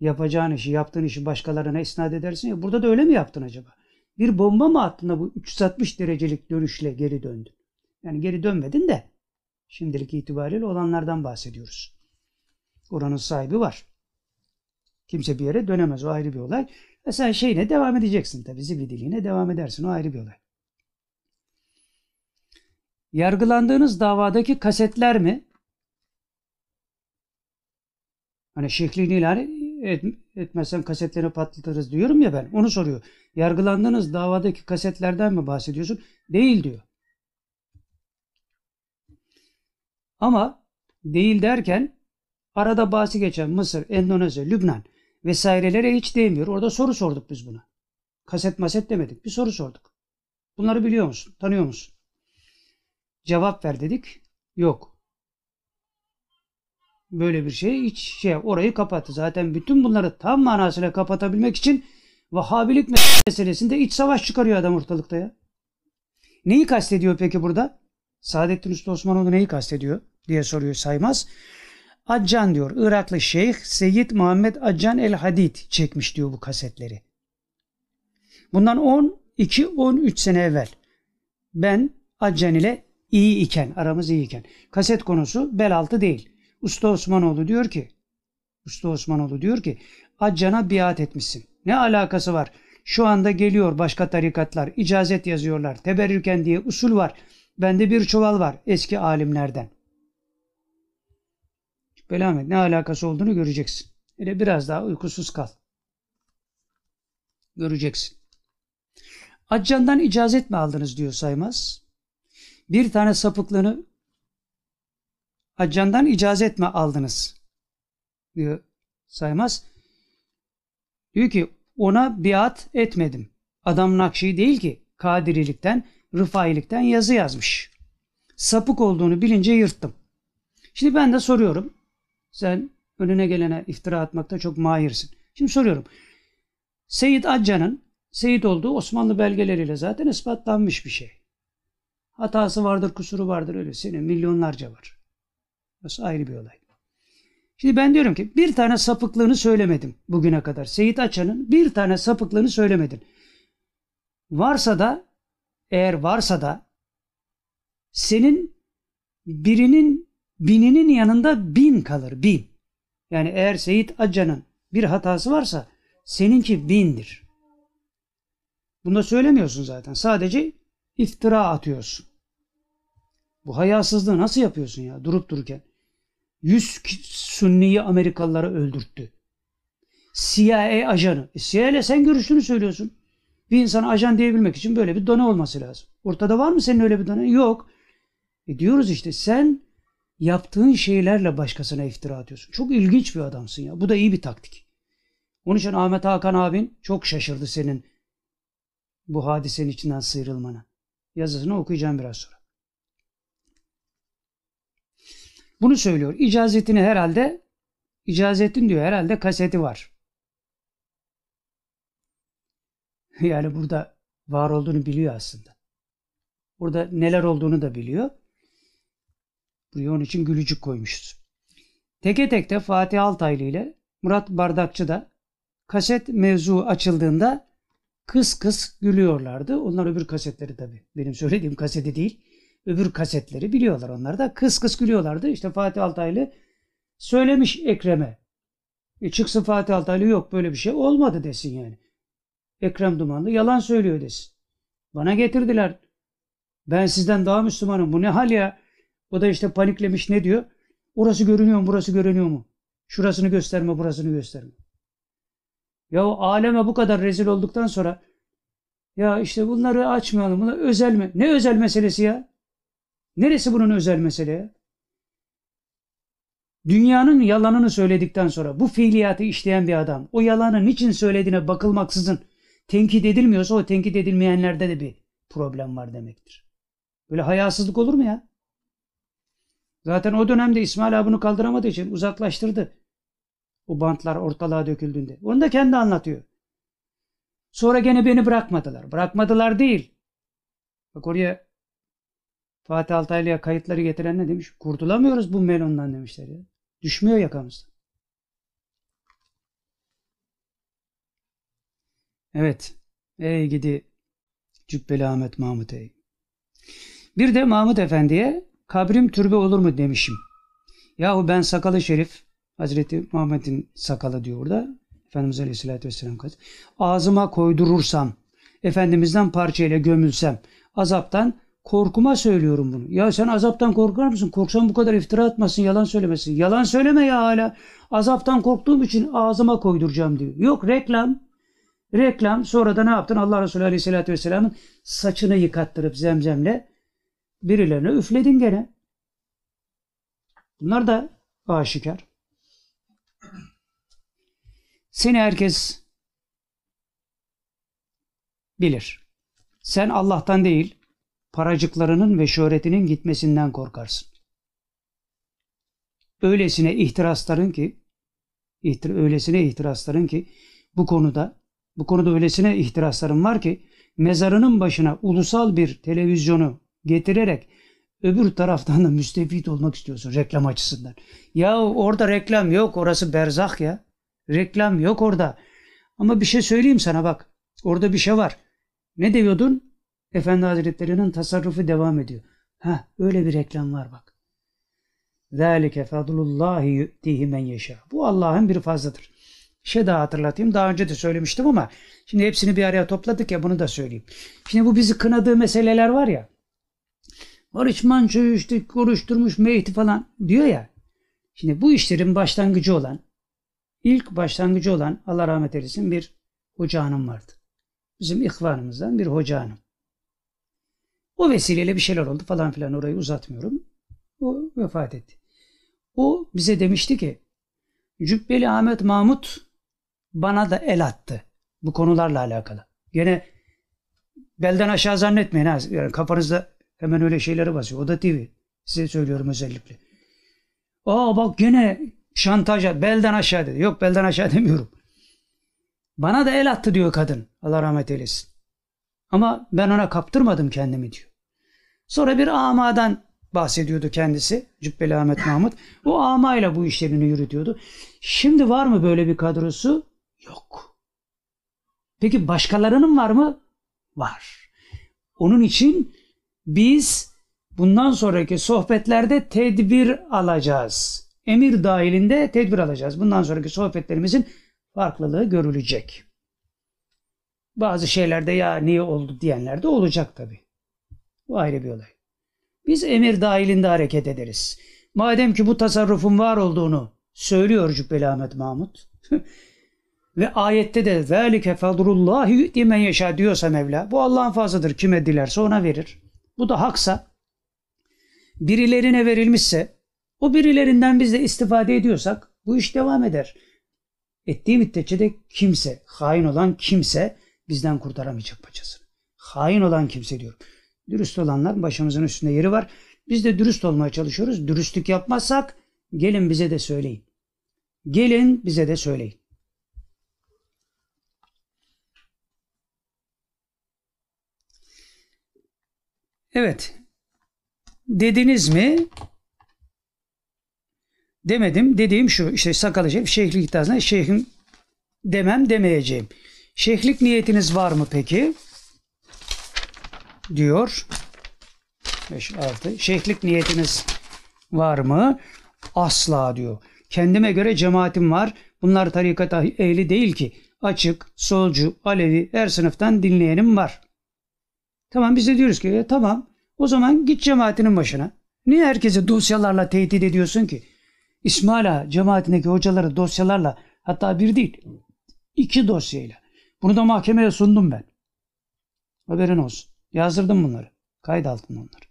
S1: yapacağın işi, yaptığın işi başkalarına isnat edersin ya. Burada da öyle mi yaptın acaba? Bir bomba mı attın da bu 360 derecelik dönüşle geri döndün? Yani geri dönmedin de şimdilik itibariyle olanlardan bahsediyoruz. Oranın sahibi var. Kimse bir yere dönemez. O ayrı bir olay. E sen şeyine devam edeceksin tabii. Zibidiliğine devam edersin. O ayrı bir olay. Yargılandığınız davadaki kasetler mi? Hani şeklini ilan et, etmezsen kasetlerini patlatırız diyorum ya ben. Onu soruyor. Yargılandığınız davadaki kasetlerden mi bahsediyorsun? Değil diyor. Ama değil derken arada bahsi geçen Mısır, Endonezya, Lübnan vesairelere hiç değmiyor. Orada soru sorduk biz buna. Kaset maset demedik. Bir soru sorduk. Bunları biliyor musun? Tanıyor musun? Cevap ver dedik. Yok. Böyle bir şey hiç şey orayı kapattı. Zaten bütün bunları tam manasıyla kapatabilmek için Vahhabilik meselesinde iç savaş çıkarıyor adam ortalıkta ya. Neyi kastediyor peki burada? Saadettin Usta Osmanoğlu neyi kastediyor diye soruyor Saymaz. Accan diyor. Iraklı Şeyh Seyyid Muhammed Accan el Hadid çekmiş diyor bu kasetleri. Bundan 12-13 sene evvel ben Accan ile iyi iken, aramız iyi iken. Kaset konusu bel altı değil. Usta Osmanoğlu diyor ki, Usta Osmanoğlu diyor ki, Accan'a biat etmişsin. Ne alakası var? Şu anda geliyor başka tarikatlar, icazet yazıyorlar, teberrüken diye usul var. Bende bir çuval var eski alimlerden. Belamet ne alakası olduğunu göreceksin. Hele biraz daha uykusuz kal. Göreceksin. Accan'dan icazet mi aldınız diyor Saymaz. Bir tane sapıklığını Accan'dan icazet mi aldınız? diyor Saymaz. Diyor ki ona biat etmedim. Adam Nakşi değil ki Kadirilikten, Rıfailikten yazı yazmış. Sapık olduğunu bilince yırttım. Şimdi ben de soruyorum. Sen önüne gelene iftira atmakta çok mahirsin. Şimdi soruyorum. Seyit Accan'ın Seyit olduğu Osmanlı belgeleriyle zaten ispatlanmış bir şey. Hatası vardır, kusuru vardır öyle. Senin milyonlarca var. Burası ayrı bir olay. Şimdi ben diyorum ki bir tane sapıklığını söylemedim bugüne kadar. Seyit Açan'ın bir tane sapıklığını söylemedin. Varsa da eğer varsa da senin birinin bininin yanında bin kalır bin. Yani eğer Seyit Acan'ın bir hatası varsa seninki bindir. Bunu da söylemiyorsun zaten. Sadece iftira atıyorsun. Bu hayasızlığı nasıl yapıyorsun ya durup dururken? 100 Sünni'yi Amerikalılara öldürttü. CIA ajanı. E CIA ile sen görüştüğünü söylüyorsun. Bir insan ajan diyebilmek için böyle bir dona olması lazım. Ortada var mı senin öyle bir dona? Yok. E diyoruz işte sen yaptığın şeylerle başkasına iftira atıyorsun. Çok ilginç bir adamsın ya. Bu da iyi bir taktik. Onun için Ahmet Hakan abin çok şaşırdı senin bu hadisenin içinden sıyrılmana. Yazısını okuyacağım biraz sonra. Bunu söylüyor. İcazetini herhalde icazetin diyor herhalde kaseti var. [LAUGHS] Yani burada var olduğunu biliyor aslında. Burada neler olduğunu da biliyor. Buraya onun için gülücük koymuşuz. Teke tekte Fatih Altaylı ile Murat Bardakçı da kaset mevzu açıldığında kıs kıs gülüyorlardı. Onlar öbür kasetleri tabii. Benim söylediğim kaseti değil öbür kasetleri biliyorlar onlar da. Kıs kıs gülüyorlardı. İşte Fatih Altaylı söylemiş Ekrem'e. E çıksın Fatih Altaylı yok böyle bir şey olmadı desin yani. Ekrem Dumanlı yalan söylüyor desin. Bana getirdiler. Ben sizden daha Müslümanım. Bu ne hal ya? O da işte paniklemiş ne diyor? Orası görünüyor mu? Burası görünüyor mu? Şurasını gösterme, burasını gösterme. Ya o aleme bu kadar rezil olduktan sonra ya işte bunları açmayalım. Bunlar özel mi? Ne özel meselesi ya? Neresi bunun özel mesele? Dünyanın yalanını söyledikten sonra bu fiiliyatı işleyen bir adam o yalanı niçin söylediğine bakılmaksızın tenkit edilmiyorsa o tenkit edilmeyenlerde de bir problem var demektir. Böyle hayasızlık olur mu ya? Zaten o dönemde İsmail abi bunu kaldıramadığı için uzaklaştırdı. O bantlar ortalığa döküldüğünde. Onu da kendi anlatıyor. Sonra gene beni bırakmadılar. Bırakmadılar değil. Bak oraya Fatih Altaylı'ya kayıtları getiren ne demiş? Kurtulamıyoruz bu melondan demişler ya. Düşmüyor yakamızda. Evet. Ey gidi Cübbeli Ahmet Mahmut ey. Bir de Mahmut Efendi'ye kabrim türbe olur mu demişim. Yahu ben sakalı şerif Hazreti Muhammed'in sakalı diyor burada. Efendimiz Aleyhisselatü Vesselam. Ağzıma koydurursam, Efendimiz'den parçayla gömülsem, azaptan korkuma söylüyorum bunu. Ya sen azaptan korkar mısın? Korksan bu kadar iftira atmasın, yalan söylemesin. Yalan söyleme ya hala. Azaptan korktuğum için ağzıma koyduracağım diyor. Yok reklam. Reklam. Sonra da ne yaptın? Allah Resulü Aleyhisselatü Vesselam'ın saçını yıkattırıp zemzemle birilerine üfledin gene. Bunlar da aşikar. Seni herkes bilir. Sen Allah'tan değil, paracıklarının ve şöhretinin gitmesinden korkarsın. Öylesine ihtirasların ki, ihtir, öylesine ihtirasların ki bu konuda, bu konuda öylesine ihtirasların var ki mezarının başına ulusal bir televizyonu getirerek öbür taraftan da müstefit olmak istiyorsun reklam açısından. Ya orada reklam yok, orası berzah ya. Reklam yok orada. Ama bir şey söyleyeyim sana bak. Orada bir şey var. Ne diyordun? Efendi Hazretleri'nin tasarrufu devam ediyor. Ha öyle bir reklam var bak. ذَٰلِكَ فَضْلُ اللّٰهِ يُؤْتِهِ مَنْ يَشَاءُ Bu Allah'ın bir fazladır. Bir şey daha hatırlatayım. Daha önce de söylemiştim ama şimdi hepsini bir araya topladık ya bunu da söyleyeyim. Şimdi bu bizi kınadığı meseleler var ya. Barış Manço'yu işte konuşturmuş Mehdi falan diyor ya. Şimdi bu işlerin başlangıcı olan ilk başlangıcı olan Allah rahmet eylesin bir hoca hanım vardı. Bizim ihvanımızdan bir hoca hanım. O vesileyle bir şeyler oldu falan filan orayı uzatmıyorum. O vefat etti. O bize demişti ki Cübbeli Ahmet Mahmut bana da el attı bu konularla alakalı. Gene belden aşağı zannetmeyin ha. Yani kafanızda hemen öyle şeyleri basıyor. O da TV. Size söylüyorum özellikle. Aa bak gene şantaja belden aşağı dedi. Yok belden aşağı demiyorum. Bana da el attı diyor kadın. Allah rahmet eylesin. Ama ben ona kaptırmadım kendimi diyor. Sonra bir amadan bahsediyordu kendisi. Cübbeli Ahmet Mahmut. O amayla bu işlerini yürütüyordu. Şimdi var mı böyle bir kadrosu? Yok. Peki başkalarının var mı? Var. Onun için biz bundan sonraki sohbetlerde tedbir alacağız. Emir dahilinde tedbir alacağız. Bundan sonraki sohbetlerimizin farklılığı görülecek. Bazı şeylerde ya niye oldu diyenler de olacak tabi. Bu ayrı bir olay. Biz emir dahilinde hareket ederiz. Madem ki bu tasarrufun var olduğunu söylüyor Cübbeli Ahmet Mahmut. [LAUGHS] Ve ayette de velike fadlullahi yu'ti men yaşa diyorsa Mevla bu Allah'ın fazladır kime dilerse ona verir. Bu da haksa birilerine verilmişse o birilerinden biz de istifade ediyorsak bu iş devam eder. Ettiği müddetçe de kimse, hain olan kimse bizden kurtaramayacak paçasını. Hain olan kimse diyorum. Dürüst olanlar başımızın üstünde yeri var. Biz de dürüst olmaya çalışıyoruz. Dürüstlük yapmazsak gelin bize de söyleyin. Gelin bize de söyleyin. Evet. Dediniz mi? Demedim. Dediğim şu. işte sakalı şerif şeyhlik iddiasında şeyhim demem demeyeceğim. Şeyhlik niyetiniz var mı peki? Diyor. 5 6. Şeyhlik niyetiniz var mı? Asla diyor. Kendime göre cemaatim var. Bunlar tarikat ehli değil ki. Açık, solcu, alevi her sınıftan dinleyenim var. Tamam biz de diyoruz ki e, tamam o zaman git cemaatinin başına. Niye herkese dosyalarla tehdit ediyorsun ki? İsmaila cemaatindeki hocaları dosyalarla hatta bir değil iki dosyayla. Bunu da mahkemeye sundum ben. Haberin olsun. Yazdırdım bunları. Kayıt altında onları.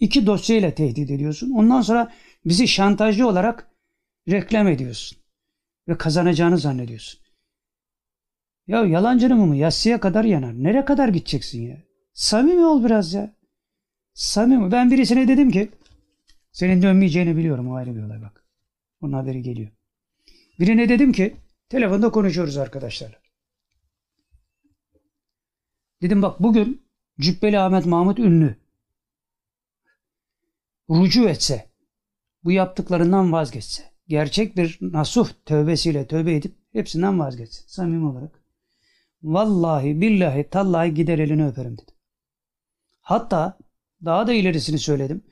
S1: İki dosyayla tehdit ediyorsun. Ondan sonra bizi şantajcı olarak reklam ediyorsun. Ve kazanacağını zannediyorsun. Ya yalancının mı yassıya kadar yanar. Nereye kadar gideceksin ya? Samimi ol biraz ya. Samimi. Ben birisine dedim ki senin dönmeyeceğini biliyorum. O ayrı bir olay bak. Onun haberi geliyor. Birine dedim ki telefonda konuşuyoruz arkadaşlarla. Dedim bak bugün Cübbeli Ahmet Mahmut Ünlü rucu etse, bu yaptıklarından vazgeçse, gerçek bir nasuh tövbesiyle tövbe edip hepsinden vazgeçse samimi olarak. Vallahi billahi tallahi gider elini öperim dedim. Hatta daha da ilerisini söyledim.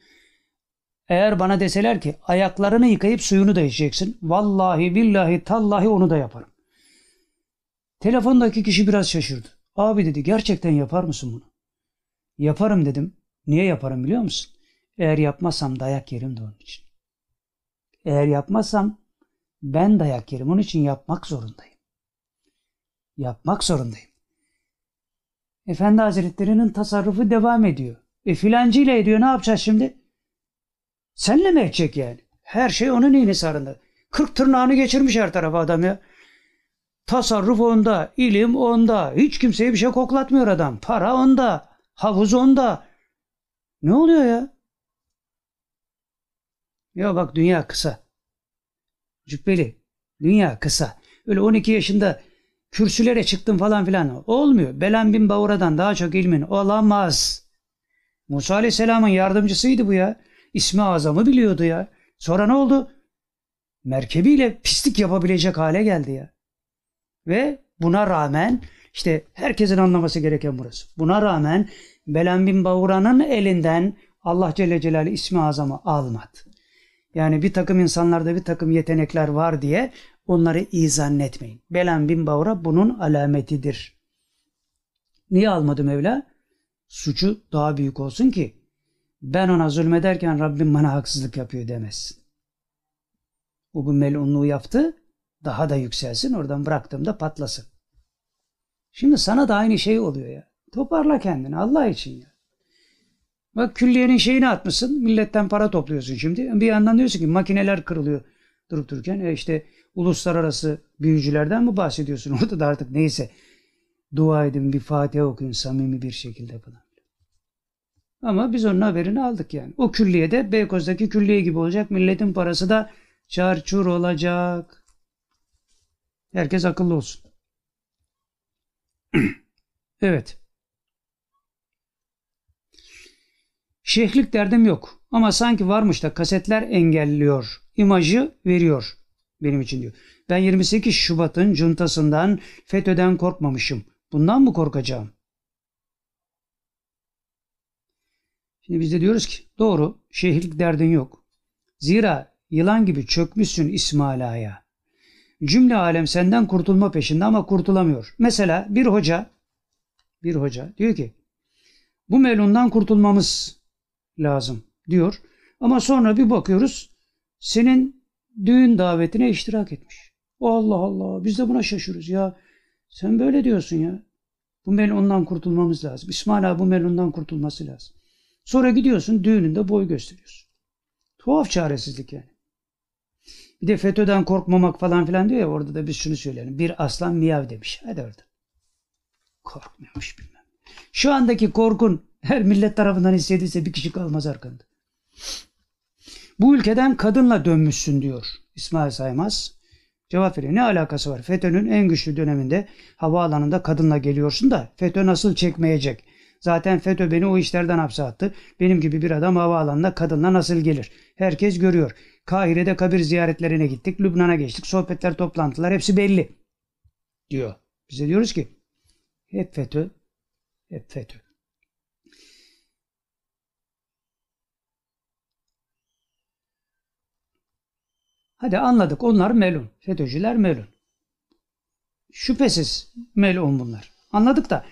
S1: Eğer bana deseler ki ayaklarını yıkayıp suyunu da içeceksin. Vallahi billahi tallahi onu da yaparım. Telefondaki kişi biraz şaşırdı. Abi dedi gerçekten yapar mısın bunu? Yaparım dedim. Niye yaparım biliyor musun? Eğer yapmazsam dayak yerim de onun için. Eğer yapmazsam ben dayak yerim. Onun için yapmak zorundayım. Yapmak zorundayım. Efendi Hazretleri'nin tasarrufu devam ediyor. E filancıyla ediyor ne yapacağız şimdi? Senle mi edecek yani? Her şey onun inisarında. Kırk tırnağını geçirmiş her tarafa adam ya. Tasarruf onda, ilim onda. Hiç kimseye bir şey koklatmıyor adam. Para onda, havuz onda. Ne oluyor ya? Ya bak dünya kısa. Cübbeli. Dünya kısa. Öyle 12 yaşında kürsülere çıktım falan filan. Olmuyor. Belen bin Bavura'dan daha çok ilmin olamaz. Musa Aleyhisselam'ın yardımcısıydı bu ya. İsmi azamı biliyordu ya. Sonra ne oldu? Merkebiyle pislik yapabilecek hale geldi ya. Ve buna rağmen işte herkesin anlaması gereken burası. Buna rağmen Belen bin Bavura'nın elinden Allah Celle Celaluhu ismi azamı almadı. Yani bir takım insanlarda bir takım yetenekler var diye onları iyi zannetmeyin. Belen bin Bavura bunun alametidir. Niye almadı Mevla? Suçu daha büyük olsun ki ben ona zulmederken Rabbim bana haksızlık yapıyor demezsin. O bu melunluğu yaptı daha da yükselsin oradan bıraktığımda patlasın. Şimdi sana da aynı şey oluyor ya. Toparla kendini Allah için ya. Bak külliyenin şeyini atmışsın. Milletten para topluyorsun şimdi. Bir yandan diyorsun ki makineler kırılıyor durup dururken. E işte uluslararası büyücülerden mi bahsediyorsun? [LAUGHS] Orada da artık neyse. Dua edin bir Fatiha okuyun samimi bir şekilde falan. Ama biz onun haberini aldık yani. O külliye de Beykoz'daki külliye gibi olacak. Milletin parası da çarçur olacak. Herkes akıllı olsun. [CLEARS THROAT] evet. Şeyhlik derdim yok. Ama sanki varmış da kasetler engelliyor. İmajı veriyor benim için diyor. Ben 28 Şubat'ın cuntasından FETÖ'den korkmamışım. Bundan mı korkacağım? Şimdi biz de diyoruz ki doğru şeyhlik derdin yok. Zira yılan gibi çökmüşsün İsmaila'ya. Cümle alem senden kurtulma peşinde ama kurtulamıyor. Mesela bir hoca bir hoca diyor ki bu melundan kurtulmamız lazım diyor. Ama sonra bir bakıyoruz senin düğün davetine iştirak etmiş. Allah Allah biz de buna şaşırıyoruz ya. Sen böyle diyorsun ya. Bu melundan kurtulmamız lazım. İsmail abi bu melundan kurtulması lazım. Sonra gidiyorsun düğününde boy gösteriyorsun. Tuhaf çaresizlik yani. Bir de FETÖ'den korkmamak falan filan diyor ya orada da biz şunu söyleyelim. Bir aslan miyav demiş. Hadi orada. Korkmuyormuş bilmem. Şu andaki korkun her millet tarafından hissedilse bir kişi kalmaz arkanda. Bu ülkeden kadınla dönmüşsün diyor İsmail Saymaz. Cevap veriyor. Ne alakası var? FETÖ'nün en güçlü döneminde havaalanında kadınla geliyorsun da FETÖ nasıl çekmeyecek? Zaten FETÖ beni o işlerden hapse attı. Benim gibi bir adam havaalanına kadınla nasıl gelir? Herkes görüyor. Kahire'de kabir ziyaretlerine gittik. Lübnan'a geçtik. Sohbetler, toplantılar hepsi belli. Diyor. Bize diyoruz ki hep FETÖ, hep FETÖ. Hadi anladık onlar melun. FETÖ'cüler melun. Şüphesiz melun bunlar. Anladık da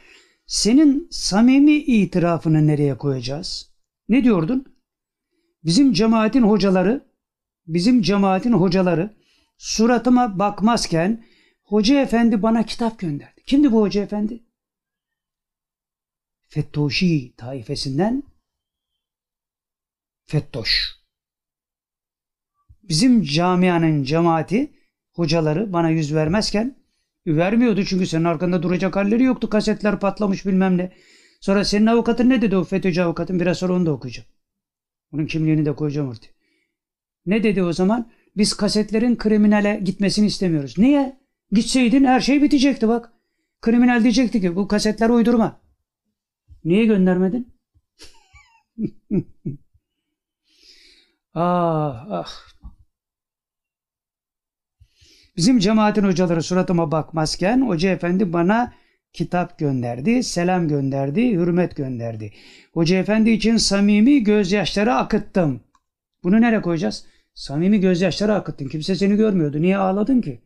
S1: senin samimi itirafını nereye koyacağız? Ne diyordun? Bizim cemaatin hocaları, bizim cemaatin hocaları suratıma bakmazken hoca efendi bana kitap gönderdi. Kimdi bu hoca efendi? Fettoşi taifesinden Fettoş. Bizim camianın cemaati hocaları bana yüz vermezken vermiyordu çünkü senin arkanda duracak halleri yoktu. Kasetler patlamış bilmem ne. Sonra senin avukatın ne dedi o FETÖ'cü avukatın? Biraz sonra onu da okuyacağım. Onun kimliğini de koyacağım ortaya. Ne dedi o zaman? Biz kasetlerin kriminale gitmesini istemiyoruz. Niye? Gitseydin her şey bitecekti bak. Kriminal diyecekti ki bu kasetler uydurma. Niye göndermedin? [LAUGHS] ah ah. Bizim cemaatin hocaları suratıma bakmazken hoca efendi bana kitap gönderdi, selam gönderdi, hürmet gönderdi. Hoca efendi için samimi gözyaşları akıttım. Bunu nereye koyacağız? Samimi gözyaşları akıttın. Kimse seni görmüyordu. Niye ağladın ki?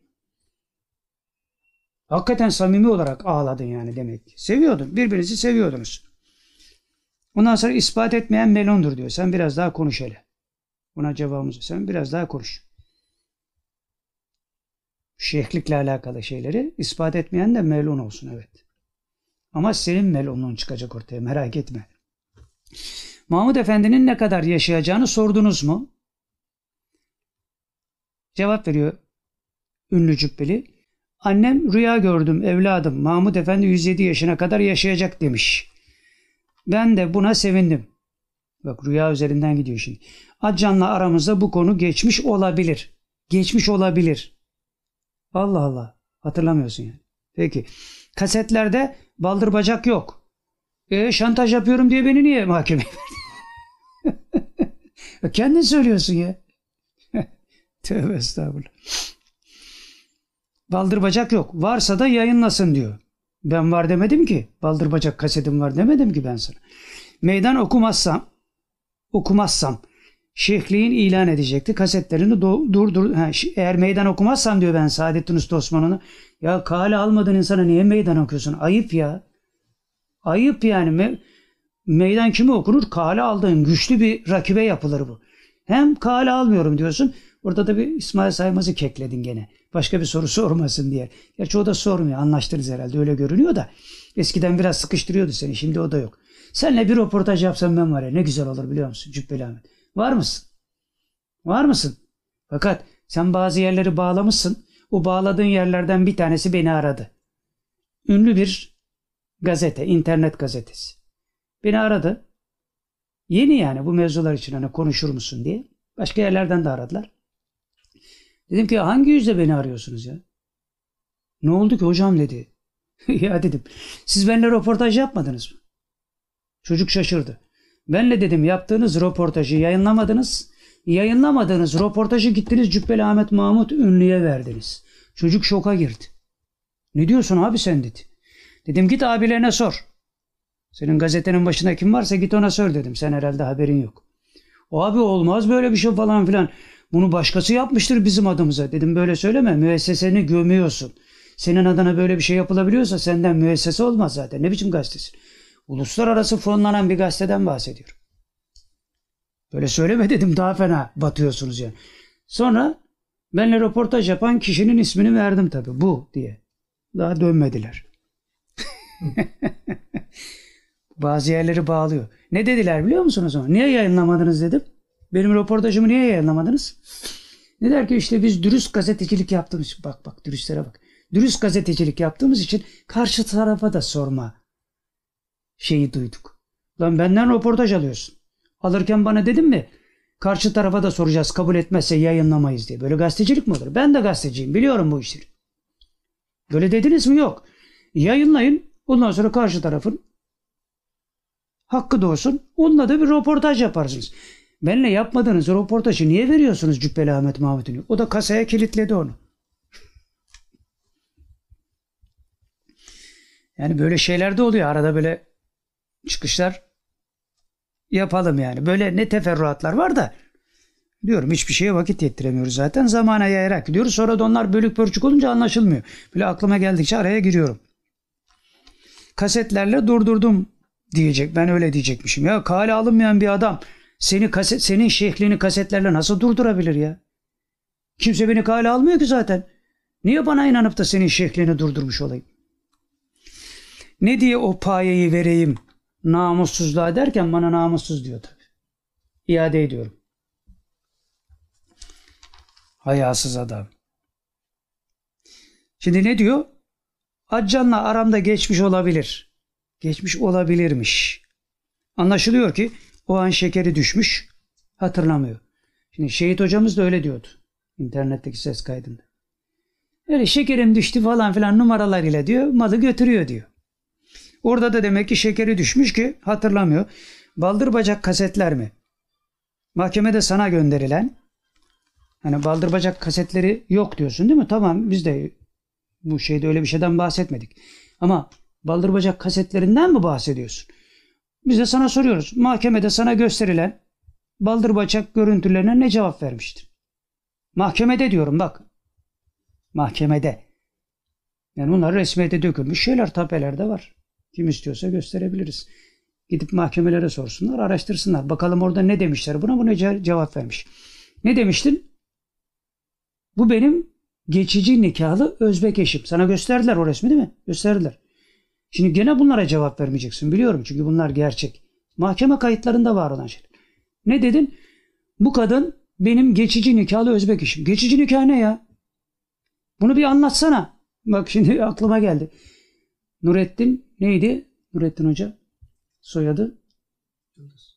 S1: Hakikaten samimi olarak ağladın yani demek ki. Seviyordun. Birbirinizi seviyordunuz. Ondan sonra ispat etmeyen melondur diyor. Sen biraz daha konuş hele. Buna cevabımız sen biraz daha konuş. Şeyhlikle alakalı şeyleri ispat etmeyen de melun olsun evet. Ama senin melunluğun çıkacak ortaya merak etme. Mahmud Efendi'nin ne kadar yaşayacağını sordunuz mu? Cevap veriyor ünlü cübbeli. Annem rüya gördüm evladım Mahmud Efendi 107 yaşına kadar yaşayacak demiş. Ben de buna sevindim. Bak rüya üzerinden gidiyor şimdi. Accan'la aramızda bu konu geçmiş olabilir. Geçmiş olabilir. Allah Allah. Hatırlamıyorsun yani. Peki. Kasetlerde baldır bacak yok. E şantaj yapıyorum diye beni niye mahkemeye [LAUGHS] verdin? Kendin söylüyorsun ya. Tövbe estağfurullah. Baldır bacak yok. Varsa da yayınlasın diyor. Ben var demedim ki. Baldır bacak kasetim var demedim ki ben sana. Meydan okumazsam okumazsam şeyhliğin ilan edecekti. Kasetlerini dur dur. Ha, eğer meydan okumazsam diyor ben Saadettin Usta Osman'ını. Ya kale almadığın insana niye meydan okuyorsun? Ayıp ya. Ayıp yani. Me meydan kime okunur? Kale aldığın güçlü bir rakibe yapılır bu. Hem kale almıyorum diyorsun. Orada da bir İsmail Saymaz'ı kekledin gene. Başka bir soru [LAUGHS] sormasın diye. Gerçi o da sormuyor. Anlaştınız herhalde. Öyle görünüyor da. Eskiden biraz sıkıştırıyordu seni. Şimdi o da yok. Seninle bir röportaj yapsam ben var ya ne güzel olur biliyor musun Cübbeli Ahmet. Var mısın? Var mısın? Fakat sen bazı yerleri bağlamışsın. O bağladığın yerlerden bir tanesi beni aradı. Ünlü bir gazete, internet gazetesi. Beni aradı. Yeni yani bu mevzular için hani konuşur musun diye. Başka yerlerden de aradılar. Dedim ki hangi yüzle beni arıyorsunuz ya? Ne oldu ki hocam dedi. [LAUGHS] ya dedim siz benimle röportaj yapmadınız mı? Çocuk şaşırdı. Benle dedim yaptığınız röportajı yayınlamadınız. Yayınlamadığınız röportajı gittiniz Cübbeli Ahmet Mahmut Ünlü'ye verdiniz. Çocuk şoka girdi. Ne diyorsun abi sen dedi. Dedim git abilerine sor. Senin gazetenin başında kim varsa git ona sor dedim. Sen herhalde haberin yok. Abi olmaz böyle bir şey falan filan. Bunu başkası yapmıştır bizim adımıza. Dedim böyle söyleme müesseseni gömüyorsun. Senin adına böyle bir şey yapılabiliyorsa senden müessese olmaz zaten. Ne biçim gazetesin? Uluslararası fonlanan bir gazeteden bahsediyorum. Böyle söyleme [LAUGHS] dedim daha fena batıyorsunuz yani. Sonra benle röportaj yapan kişinin ismini verdim tabii bu diye. Daha dönmediler. [LAUGHS] Bazı yerleri bağlıyor. Ne dediler biliyor musunuz? Niye yayınlamadınız dedim. Benim röportajımı niye yayınlamadınız? Ne der ki işte biz dürüst gazetecilik yaptığımız için bak bak dürüstlere bak. Dürüst gazetecilik yaptığımız için karşı tarafa da sorma şeyi duyduk. Lan benden röportaj alıyorsun. Alırken bana dedin mi? Karşı tarafa da soracağız kabul etmezse yayınlamayız diye. Böyle gazetecilik mi olur? Ben de gazeteciyim biliyorum bu işleri. Böyle dediniz mi? Yok. Yayınlayın. Ondan sonra karşı tarafın hakkı doğsun. Onunla da bir röportaj yaparsınız. Benle yapmadığınız röportajı niye veriyorsunuz Cübbeli Ahmet Mahmut'un? O da kasaya kilitledi onu. Yani böyle şeyler de oluyor. Arada böyle çıkışlar yapalım yani. Böyle ne teferruatlar var da diyorum hiçbir şeye vakit yettiremiyoruz zaten. Zamana yayarak gidiyoruz. Sonra da onlar bölük pörçük olunca anlaşılmıyor. Böyle aklıma geldikçe araya giriyorum. Kasetlerle durdurdum diyecek. Ben öyle diyecekmişim. Ya kale alınmayan bir adam seni kaset, senin şeyhliğini kasetlerle nasıl durdurabilir ya? Kimse beni kale almıyor ki zaten. Niye bana inanıp da senin şeyhliğini durdurmuş olayım? Ne diye o payeyi vereyim namussuzluğa derken bana namussuz diyor tabi. İade ediyorum. Hayasız adam. Şimdi ne diyor? Accan'la aramda geçmiş olabilir. Geçmiş olabilirmiş. Anlaşılıyor ki o an şekeri düşmüş. Hatırlamıyor. Şimdi şehit hocamız da öyle diyordu. İnternetteki ses kaydında. Öyle şekerim düştü falan filan numaralarıyla diyor malı götürüyor diyor. Orada da demek ki şekeri düşmüş ki hatırlamıyor. Baldır bacak kasetler mi? Mahkemede sana gönderilen hani baldır bacak kasetleri yok diyorsun değil mi? Tamam biz de bu şeyde öyle bir şeyden bahsetmedik. Ama baldır bacak kasetlerinden mi bahsediyorsun? Biz de sana soruyoruz. Mahkemede sana gösterilen baldır bacak görüntülerine ne cevap vermiştir? Mahkemede diyorum bak. Mahkemede. Yani bunlar resmiyete dökülmüş şeyler tapelerde var. Kim istiyorsa gösterebiliriz. Gidip mahkemelere sorsunlar, araştırsınlar. Bakalım orada ne demişler buna, bu ne ce- cevap vermiş. Ne demiştin? Bu benim geçici nikahlı Özbek eşim. Sana gösterdiler o resmi değil mi? Gösterdiler. Şimdi gene bunlara cevap vermeyeceksin biliyorum çünkü bunlar gerçek. Mahkeme kayıtlarında var olan şeyler. Ne dedin? Bu kadın benim geçici nikahlı Özbek eşim. Geçici nikah ne ya? Bunu bir anlatsana. Bak şimdi [LAUGHS] aklıma geldi. Nurettin neydi? Nurettin Hoca soyadı?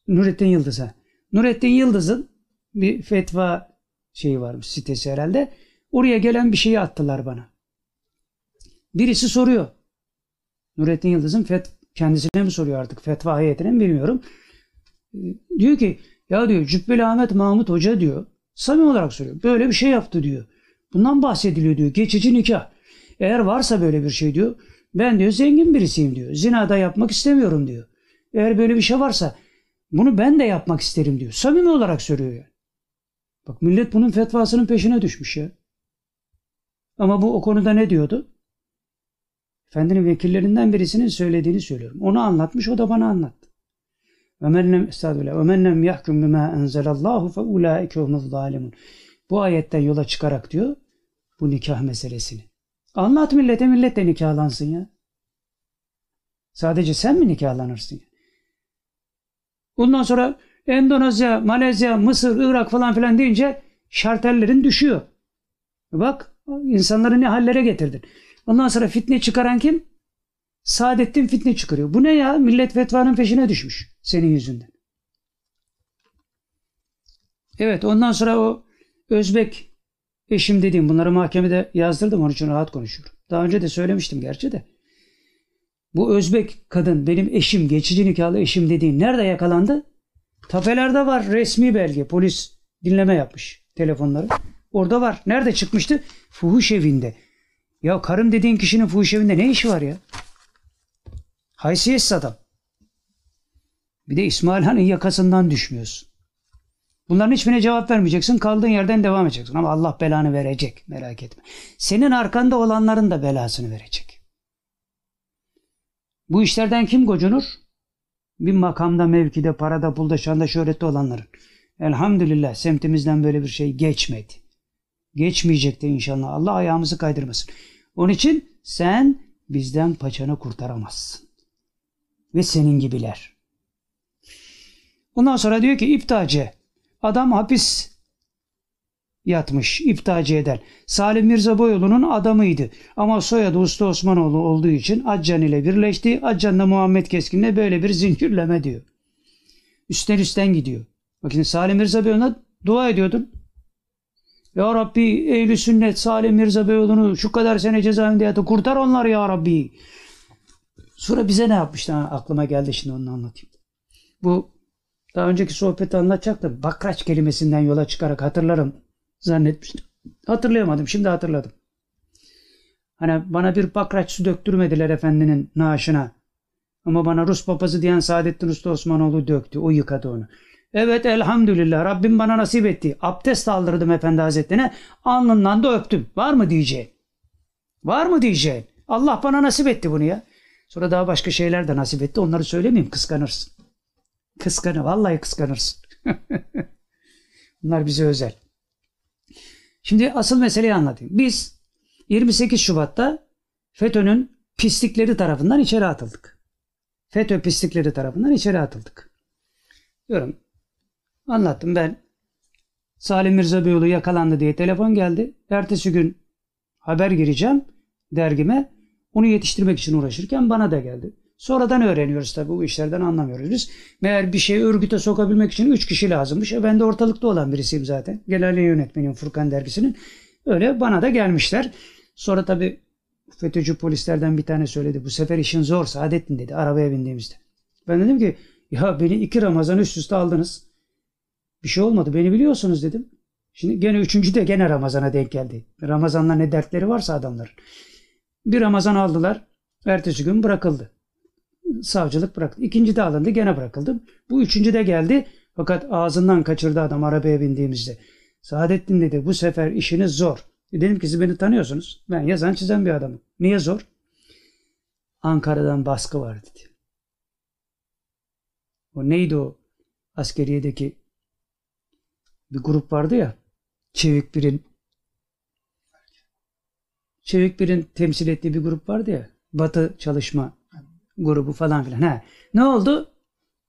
S1: Nurettin Yıldız ha. Nurettin Yıldız'ın bir fetva şeyi varmış sitesi herhalde. Oraya gelen bir şeyi attılar bana. Birisi soruyor. Nurettin Yıldız'ın fet kendisine mi soruyor artık fetva heyetine mi bilmiyorum. Ee, Diyor ki ya diyor Cübbeli Ahmet Mahmut Hoca diyor samimi olarak soruyor. Böyle bir şey yaptı diyor. Bundan bahsediliyor diyor. Geçici nikah. Eğer varsa böyle bir şey diyor. Ben diyor zengin birisiyim diyor. Zina da yapmak istemiyorum diyor. Eğer böyle bir şey varsa bunu ben de yapmak isterim diyor. Samimi olarak söylüyor yani. Bak millet bunun fetvasının peşine düşmüş ya. Ama bu o konuda ne diyordu? Efendinin vekillerinden birisinin söylediğini söylüyorum. Onu anlatmış, o da bana anlattı. وَمَنْ لَمْ estağfirullah وَمَنْ لَمْ يَحْكُمْ بِمَا أَنْزَلَ اللّٰهُ فَاُولَٰئِكَ هُمُ الظَّالِمُونَ Bu ayetten yola çıkarak diyor bu nikah meselesini. Anlat millete, millet de nikahlansın ya. Sadece sen mi nikahlanırsın? ya? Ondan sonra Endonezya, Malezya, Mısır, Irak falan filan deyince şartellerin düşüyor. Bak insanları ne hallere getirdin. Ondan sonra fitne çıkaran kim? Saadettin fitne çıkarıyor. Bu ne ya? Millet fetvanın peşine düşmüş senin yüzünden. Evet ondan sonra o Özbek eşim dediğim bunları mahkemede yazdırdım onun için rahat konuşuyorum. Daha önce de söylemiştim gerçi de. Bu Özbek kadın benim eşim, geçici nikahlı eşim dediğin nerede yakalandı? Tapelerde var resmi belge. Polis dinleme yapmış telefonları. Orada var. Nerede çıkmıştı? Fuhuş evinde. Ya karım dediğin kişinin fuhuş evinde ne işi var ya? Haysiyetsiz adam. Bir de İsmail Han'ın yakasından düşmüyorsun. Bunların hiçbirine cevap vermeyeceksin. Kaldığın yerden devam edeceksin. Ama Allah belanı verecek. Merak etme. Senin arkanda olanların da belasını verecek. Bu işlerden kim gocunur? Bir makamda, mevkide, parada, pulda, şanda, şöhrette olanların. Elhamdülillah semtimizden böyle bir şey geçmedi. Geçmeyecek de inşallah. Allah ayağımızı kaydırmasın. Onun için sen bizden paçanı kurtaramazsın. Ve senin gibiler. Ondan sonra diyor ki iptacı. Adam hapis yatmış iptacı eden. Salim Mirza Boyoğlu'nun adamıydı. Ama soyadı Usta Osmanoğlu olduğu için Accan ile birleşti. Accan da Muhammed Keskin'le böyle bir zincirleme diyor. Üstten üstten gidiyor. Bakın Salim Mirza Beyoğlu'na dua ediyordun. Ya Rabbi ehl sünnet Salim Mirza Beyoğlu'nu şu kadar sene cezaevinde yattı. Kurtar onları ya Rabbi. Sonra bize ne yapmıştı? Aklıma geldi şimdi onu anlatayım. Bu daha önceki sohbeti anlatacaktım. Bakraç kelimesinden yola çıkarak hatırlarım zannetmiştim. Hatırlayamadım. Şimdi hatırladım. Hani bana bir bakraç su döktürmediler efendinin naaşına. Ama bana Rus papazı diyen Saadettin Usta Osmanoğlu döktü. O yıkadı onu. Evet elhamdülillah Rabbim bana nasip etti. Abdest aldırdım Efendi Hazretlerine. Alnından da öptüm. Var mı diyeceğin? Var mı diyeceğin? Allah bana nasip etti bunu ya. Sonra daha başka şeyler de nasip etti. Onları söylemeyeyim kıskanırsın. Kıskanı. Vallahi kıskanırsın. [LAUGHS] Bunlar bize özel. Şimdi asıl meseleyi anlatayım. Biz 28 Şubat'ta FETÖ'nün pislikleri tarafından içeri atıldık. FETÖ pislikleri tarafından içeri atıldık. Diyorum. Anlattım ben. Salim Mirza Beyoğlu yakalandı diye telefon geldi. Ertesi gün haber gireceğim dergime. Onu yetiştirmek için uğraşırken bana da geldi. Sonradan öğreniyoruz tabii bu işlerden anlamıyoruz biz. Meğer bir şeyi örgüte sokabilmek için 3 kişi lazımmış. E ben de ortalıkta olan birisiyim zaten. Genel yayın yönetmeniyim Furkan Dergisi'nin. Öyle bana da gelmişler. Sonra tabii FETÖ'cü polislerden bir tane söyledi. Bu sefer işin zor Saadettin dedi arabaya bindiğimizde. Ben dedim ki ya beni iki Ramazan üst üste aldınız. Bir şey olmadı beni biliyorsunuz dedim. Şimdi gene üçüncü de gene Ramazan'a denk geldi. Ramazan'la ne dertleri varsa adamların. Bir Ramazan aldılar. Ertesi gün bırakıldı. Savcılık bıraktı. İkinci de alındı gene bırakıldı. Bu üçüncü de geldi. Fakat ağzından kaçırdı adam arabaya bindiğimizde. Saadettin dedi bu sefer işiniz zor. E dedim ki siz beni tanıyorsunuz. Ben yazan çizen bir adamım. Niye zor? Ankara'dan baskı var dedi. O neydi o askeriyedeki bir grup vardı ya. Çevik Bir'in Çevik Bir'in temsil ettiği bir grup vardı ya. Batı çalışma grubu falan filan. Ha. Ne oldu?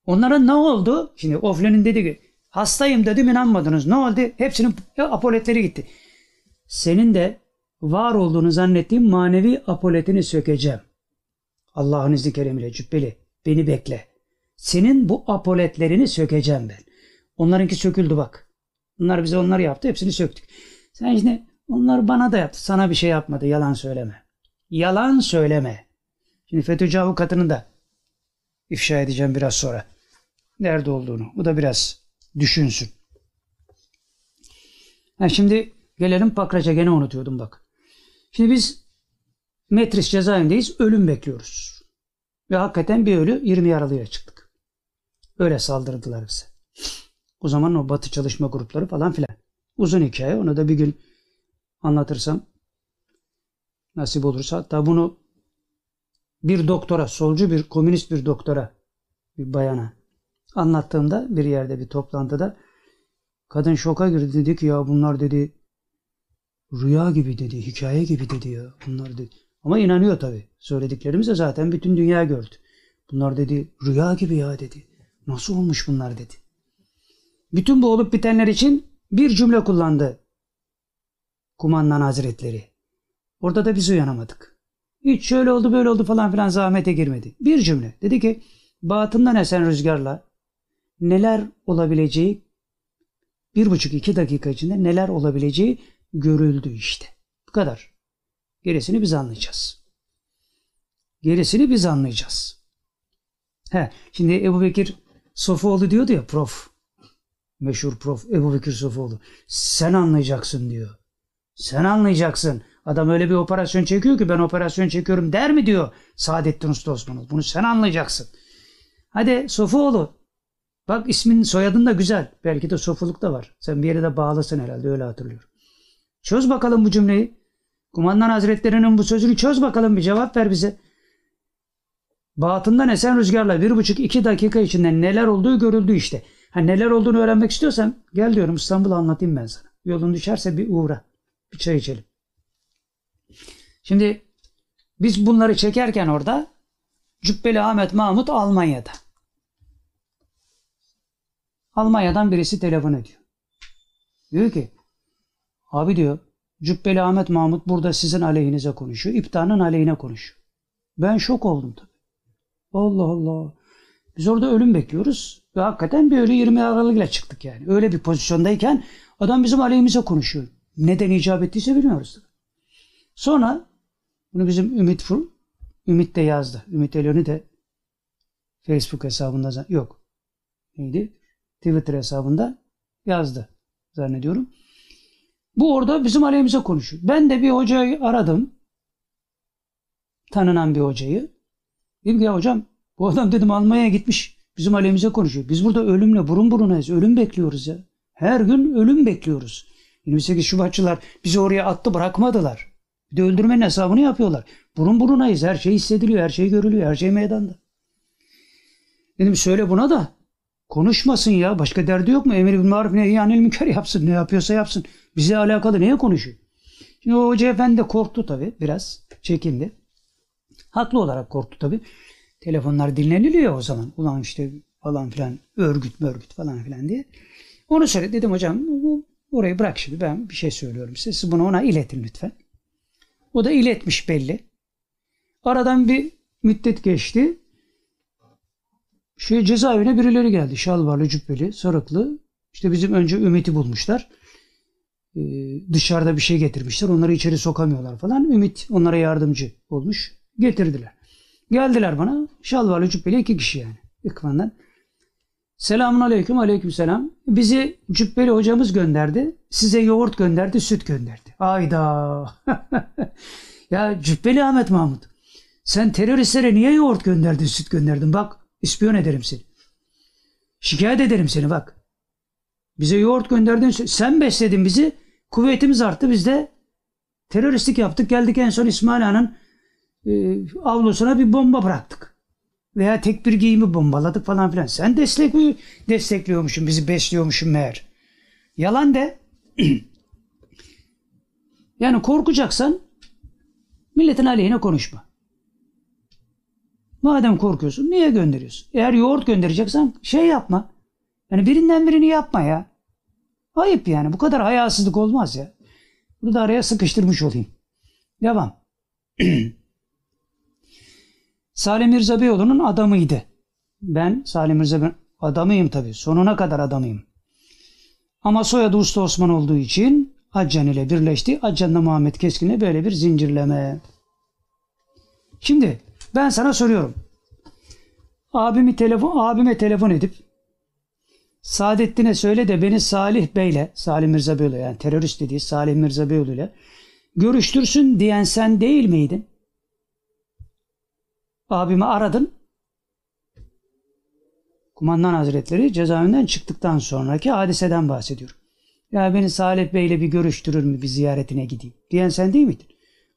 S1: Onlara ne oldu? Şimdi Oflen'in dedi ki hastayım dedim inanmadınız. Ne oldu? Hepsinin apoletleri gitti. Senin de var olduğunu zannettiğim manevi apoletini sökeceğim. Allah'ın izni keremiyle cübbeli. Beni bekle. Senin bu apoletlerini sökeceğim ben. Onlarınki söküldü bak. Bunlar bize onlar yaptı. Hepsini söktük. Sen şimdi onlar bana da yaptı. Sana bir şey yapmadı. Yalan söyleme. Yalan söyleme. Şimdi FETÖ'cü avukatını da ifşa edeceğim biraz sonra. Nerede olduğunu. Bu da biraz düşünsün. Ha şimdi gelelim Pakraç'a gene unutuyordum bak. Şimdi biz Metris cezaevindeyiz. Ölüm bekliyoruz. Ve hakikaten bir ölü 20 yaralıyla çıktık. Öyle saldırdılar bize. O zaman o batı çalışma grupları falan filan. Uzun hikaye. Onu da bir gün anlatırsam nasip olursa. Hatta bunu bir doktora, solcu bir komünist bir doktora, bir bayana anlattığımda bir yerde bir toplantıda kadın şoka girdi dedi ki ya bunlar dedi rüya gibi dedi, hikaye gibi dedi ya bunlar dedi. Ama inanıyor tabi. Söylediklerimiz de zaten bütün dünya gördü. Bunlar dedi rüya gibi ya dedi. Nasıl olmuş bunlar dedi. Bütün bu olup bitenler için bir cümle kullandı kumandan hazretleri. Orada da biz uyanamadık. Hiç şöyle oldu böyle oldu falan filan zahmete girmedi. Bir cümle. Dedi ki batından esen rüzgarla neler olabileceği bir buçuk iki dakika içinde neler olabileceği görüldü işte. Bu kadar. Gerisini biz anlayacağız. Gerisini biz anlayacağız. He, şimdi Ebu Bekir Sofuoğlu diyordu ya prof. Meşhur prof Ebu Bekir Sofuoğlu. Sen anlayacaksın diyor. Sen anlayacaksın. Adam öyle bir operasyon çekiyor ki ben operasyon çekiyorum der mi diyor Saadettin Usta Osmanlı. Bunu sen anlayacaksın. Hadi Sofuoğlu. Bak ismin soyadın da güzel. Belki de Sofuluk da var. Sen bir yere de bağlasın herhalde öyle hatırlıyorum. Çöz bakalım bu cümleyi. Kumandan Hazretlerinin bu sözünü çöz bakalım bir cevap ver bize. Batından esen rüzgarla bir buçuk iki dakika içinde neler olduğu görüldü işte. Ha, neler olduğunu öğrenmek istiyorsan gel diyorum İstanbul'u anlatayım ben sana. Yolun düşerse bir uğra. Bir çay içelim. Şimdi biz bunları çekerken orada Cübbeli Ahmet Mahmut Almanya'da. Almanya'dan birisi telefon ediyor. Diyor ki abi diyor Cübbeli Ahmet Mahmut burada sizin aleyhinize konuşuyor. İptanın aleyhine konuşuyor. Ben şok oldum tabii. Allah Allah. Biz orada ölüm bekliyoruz. Ve hakikaten bir ölü 20 Aralık'la çıktık yani. Öyle bir pozisyondayken adam bizim aleyhimize konuşuyor. Neden icap ettiyse bilmiyoruz. Sonra bunu bizim Ümit Fur, Ümit de yazdı. Ümit Elönü de Facebook hesabında yok. Neydi? Twitter hesabında yazdı zannediyorum. Bu orada bizim aleyhimize konuşuyor. Ben de bir hocayı aradım. Tanınan bir hocayı. Dedim ki ya hocam bu adam dedim Almanya'ya gitmiş. Bizim aleyhimize konuşuyor. Biz burada ölümle burun burunayız. Ölüm bekliyoruz ya. Her gün ölüm bekliyoruz. 28 Şubatçılar bizi oraya attı bırakmadılar. Bir de öldürmenin hesabını yapıyorlar. Burun burunayız. Her şey hissediliyor. Her şey görülüyor. Her şey meydanda. Dedim söyle buna da konuşmasın ya. Başka derdi yok mu? Emir bin Maruf ne yani münker yapsın. Ne yapıyorsa yapsın. Bize alakalı neye konuşuyor? Şimdi o hoca efendi de korktu tabii biraz. Çekindi. Haklı olarak korktu tabii. Telefonlar dinleniliyor o zaman. Ulan işte falan filan örgüt mörgüt falan filan diye. Onu söyle dedim hocam orayı bırak şimdi ben bir şey söylüyorum size. Siz bunu ona iletin lütfen. O da iletmiş belli. Aradan bir müddet geçti. Şey cezaevine birileri geldi. Şalvarlı, cübbeli, sarıklı. İşte bizim önce Ümit'i bulmuşlar. Ee, dışarıda bir şey getirmişler. Onları içeri sokamıyorlar falan. Ümit onlara yardımcı olmuş. Getirdiler. Geldiler bana. Şalvarlı, cübbeli iki kişi yani. İkvandan. Selamun aleyküm, aleyküm selam. Bizi cübbeli hocamız gönderdi. Size yoğurt gönderdi, süt gönderdi. Ayda. [LAUGHS] ya cübbeli Ahmet Mahmut. Sen teröristlere niye yoğurt gönderdin, süt gönderdin? Bak, ispiyon ederim seni. Şikayet ederim seni bak. Bize yoğurt gönderdin, sen besledin bizi. Kuvvetimiz arttı, biz de teröristlik yaptık. Geldik en son İsmail Ağa'nın e, avlusuna bir bomba bıraktık. Veya tek bir giyimi bombaladık falan filan. Sen destek, destekliyormuşsun, bizi besliyormuşsun meğer. Yalan de. [CLEARS THROAT] yani korkacaksan milletin aleyhine konuşma. Madem korkuyorsun niye gönderiyorsun? Eğer yoğurt göndereceksen şey yapma. Yani birinden birini yapma ya. Ayıp yani. Bu kadar hayasızlık olmaz ya. Bunu da araya sıkıştırmış olayım. Devam. [CLEARS THROAT] Salim Mirza Beyoğlu'nun adamıydı. Ben Salim Mirza Beyoğlu adamıyım tabii. Sonuna kadar adamıyım. Ama soyadı Usta Osman olduğu için Accan ile birleşti. Accan'la Muhammed Keskin'le böyle bir zincirleme. Şimdi ben sana soruyorum. Abimi telefon, abime telefon edip Saadettin'e söyle de beni Salih Bey'le, Salih Mirza Beyoğlu yani terörist dediği Salih Mirza Beyoğlu ile görüştürsün diyen sen değil miydin? Abimi aradın. Kumandan Hazretleri cezaevinden çıktıktan sonraki hadiseden bahsediyorum. Ya beni Salih Bey'le bir görüştürür mü bir ziyaretine gideyim diyen sen değil miydin?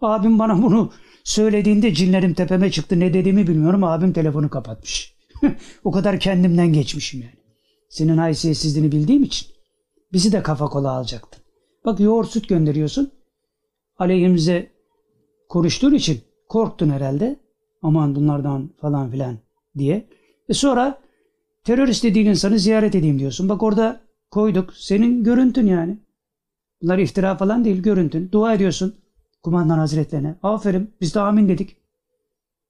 S1: Abim bana bunu söylediğinde cinlerim tepeme çıktı ne dediğimi bilmiyorum abim telefonu kapatmış. [LAUGHS] o kadar kendimden geçmişim yani. Senin haysiyetsizliğini bildiğim için bizi de kafa kola alacaktın. Bak yoğurt süt gönderiyorsun. Aleyhimize konuştuğun için korktun herhalde. Aman bunlardan falan filan diye. E sonra terörist dediğin insanı ziyaret edeyim diyorsun. Bak orada koyduk. Senin görüntün yani. Bunlar iftira falan değil görüntün. Dua ediyorsun kumandan hazretlerine. Aferin biz de amin dedik.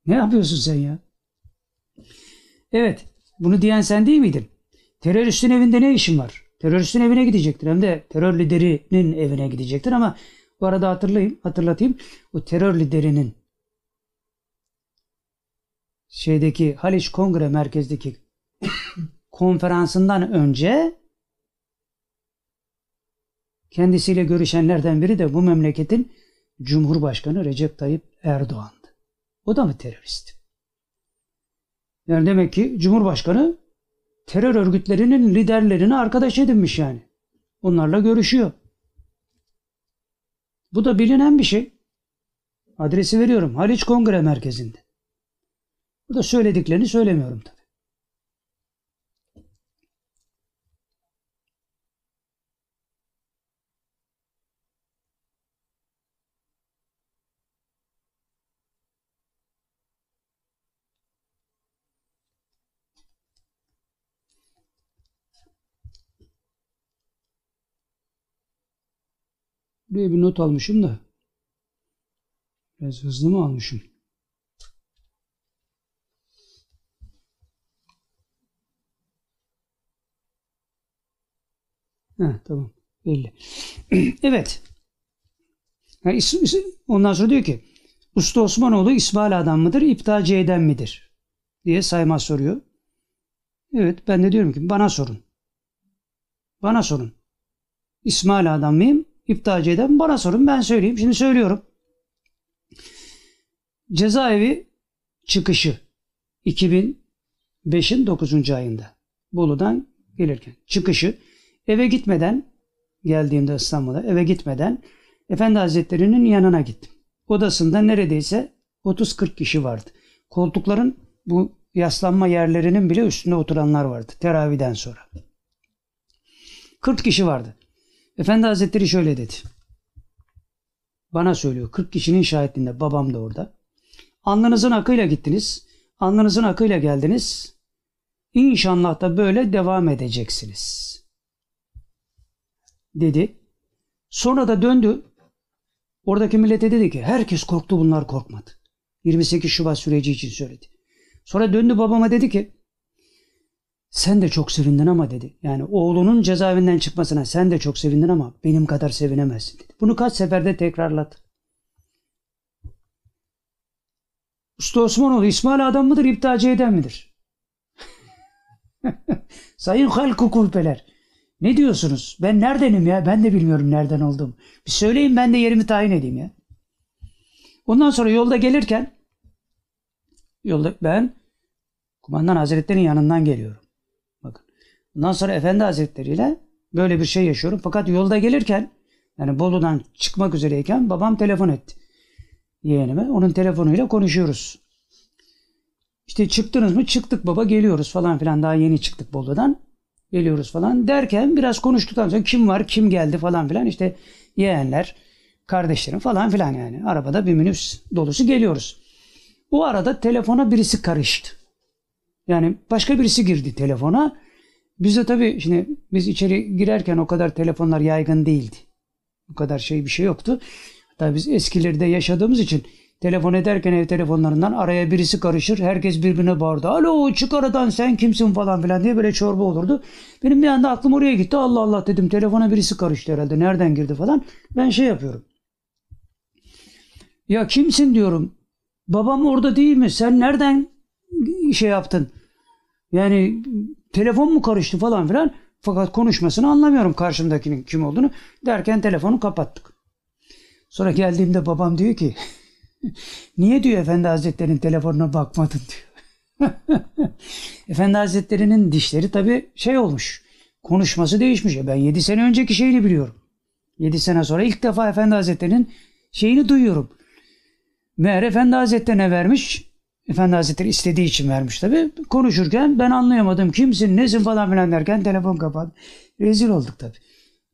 S1: Ne yapıyorsun sen ya? Evet bunu diyen sen değil miydin? Teröristin evinde ne işin var? Teröristin evine gidecektir. Hem de terör liderinin evine gidecektir ama bu arada hatırlayayım, hatırlatayım. O terör liderinin şeydeki Haliç Kongre Merkez'deki [COUGHS] konferansından önce kendisiyle görüşenlerden biri de bu memleketin Cumhurbaşkanı Recep Tayyip Erdoğan'dı. O da mı terörist? Yani demek ki Cumhurbaşkanı terör örgütlerinin liderlerini arkadaş edinmiş yani. Onlarla görüşüyor. Bu da bilinen bir şey. Adresi veriyorum. Haliç Kongre Merkezi'nde. Bu da söylediklerini söylemiyorum tabii. Buraya bir not almışım da. Biraz hızlı mı almışım? Ha, tamam. Belli. [CLEARS THROAT] evet. Yani ondan sonra diyor ki Usta Osmanoğlu İsmail adam mıdır, İptacı eden midir? diye sayma soruyor. Evet ben de diyorum ki bana sorun. Bana sorun. İsmail adam mıyım? İptalci eden bana sorun ben söyleyeyim. Şimdi söylüyorum. Cezaevi çıkışı 2005'in 9. ayında Bolu'dan gelirken çıkışı eve gitmeden geldiğimde İstanbul'a eve gitmeden Efendi Hazretleri'nin yanına gittim. Odasında neredeyse 30-40 kişi vardı. Koltukların bu yaslanma yerlerinin bile üstünde oturanlar vardı teraviden sonra. 40 kişi vardı. Efendi Hazretleri şöyle dedi. Bana söylüyor. 40 kişinin şahitliğinde. Babam da orada. Alnınızın akıyla gittiniz. Alnınızın akıyla geldiniz. İnşallah da böyle devam edeceksiniz. Dedi. Sonra da döndü. Oradaki millete dedi ki herkes korktu bunlar korkmadı. 28 Şubat süreci için söyledi. Sonra döndü babama dedi ki Sen de çok sevindin ama dedi. Yani oğlunun cezaevinden çıkmasına sen de çok sevindin ama benim kadar sevinemezsin dedi. Bunu kaç seferde tekrarladı. Usta Osmanoğlu İsmail adam mıdır, iptalci eden midir? [LAUGHS] Sayın halk kulpeler. Ne diyorsunuz? Ben neredenim ya? Ben de bilmiyorum nereden olduğumu. Bir söyleyin ben de yerimi tayin edeyim ya. Ondan sonra yolda gelirken yolda ben kumandan hazretlerinin yanından geliyorum. Bakın. Ondan sonra efendi hazretleriyle böyle bir şey yaşıyorum. Fakat yolda gelirken yani Bolu'dan çıkmak üzereyken babam telefon etti. Yeğenime. Onun telefonuyla konuşuyoruz. İşte çıktınız mı? Çıktık baba geliyoruz falan filan. Daha yeni çıktık Bolu'dan. Geliyoruz falan derken biraz konuştuktan sonra kim var kim geldi falan filan işte yeğenler kardeşlerim falan filan yani. Arabada bir minibüs dolusu geliyoruz. O arada telefona birisi karıştı. Yani başka birisi girdi telefona. Biz de tabii şimdi biz içeri girerken o kadar telefonlar yaygın değildi. O kadar şey bir şey yoktu. Hatta biz eskilerde yaşadığımız için telefon ederken ev telefonlarından araya birisi karışır. Herkes birbirine bağırdı. Alo çık aradan sen kimsin falan filan diye böyle çorba olurdu. Benim bir anda aklım oraya gitti. Allah Allah dedim telefona birisi karıştı herhalde. Nereden girdi falan. Ben şey yapıyorum. Ya kimsin diyorum. Babam orada değil mi? Sen nereden şey yaptın? Yani telefon mu karıştı falan filan. Fakat konuşmasını anlamıyorum karşımdakinin kim olduğunu. Derken telefonu kapattık. Sonra geldiğimde babam diyor ki niye diyor Efendi Hazretleri'nin telefonuna bakmadın diyor. [LAUGHS] Efendi Hazretleri'nin dişleri tabii şey olmuş. Konuşması değişmiş. E ben 7 sene önceki şeyini biliyorum. 7 sene sonra ilk defa Efendi Hazretleri'nin şeyini duyuyorum. Meğer Efendi Hazretlerine vermiş. Efendi Hazretleri istediği için vermiş tabii. Konuşurken ben anlayamadım kimsin nesin falan filan derken telefon kapat. Rezil olduk tabii.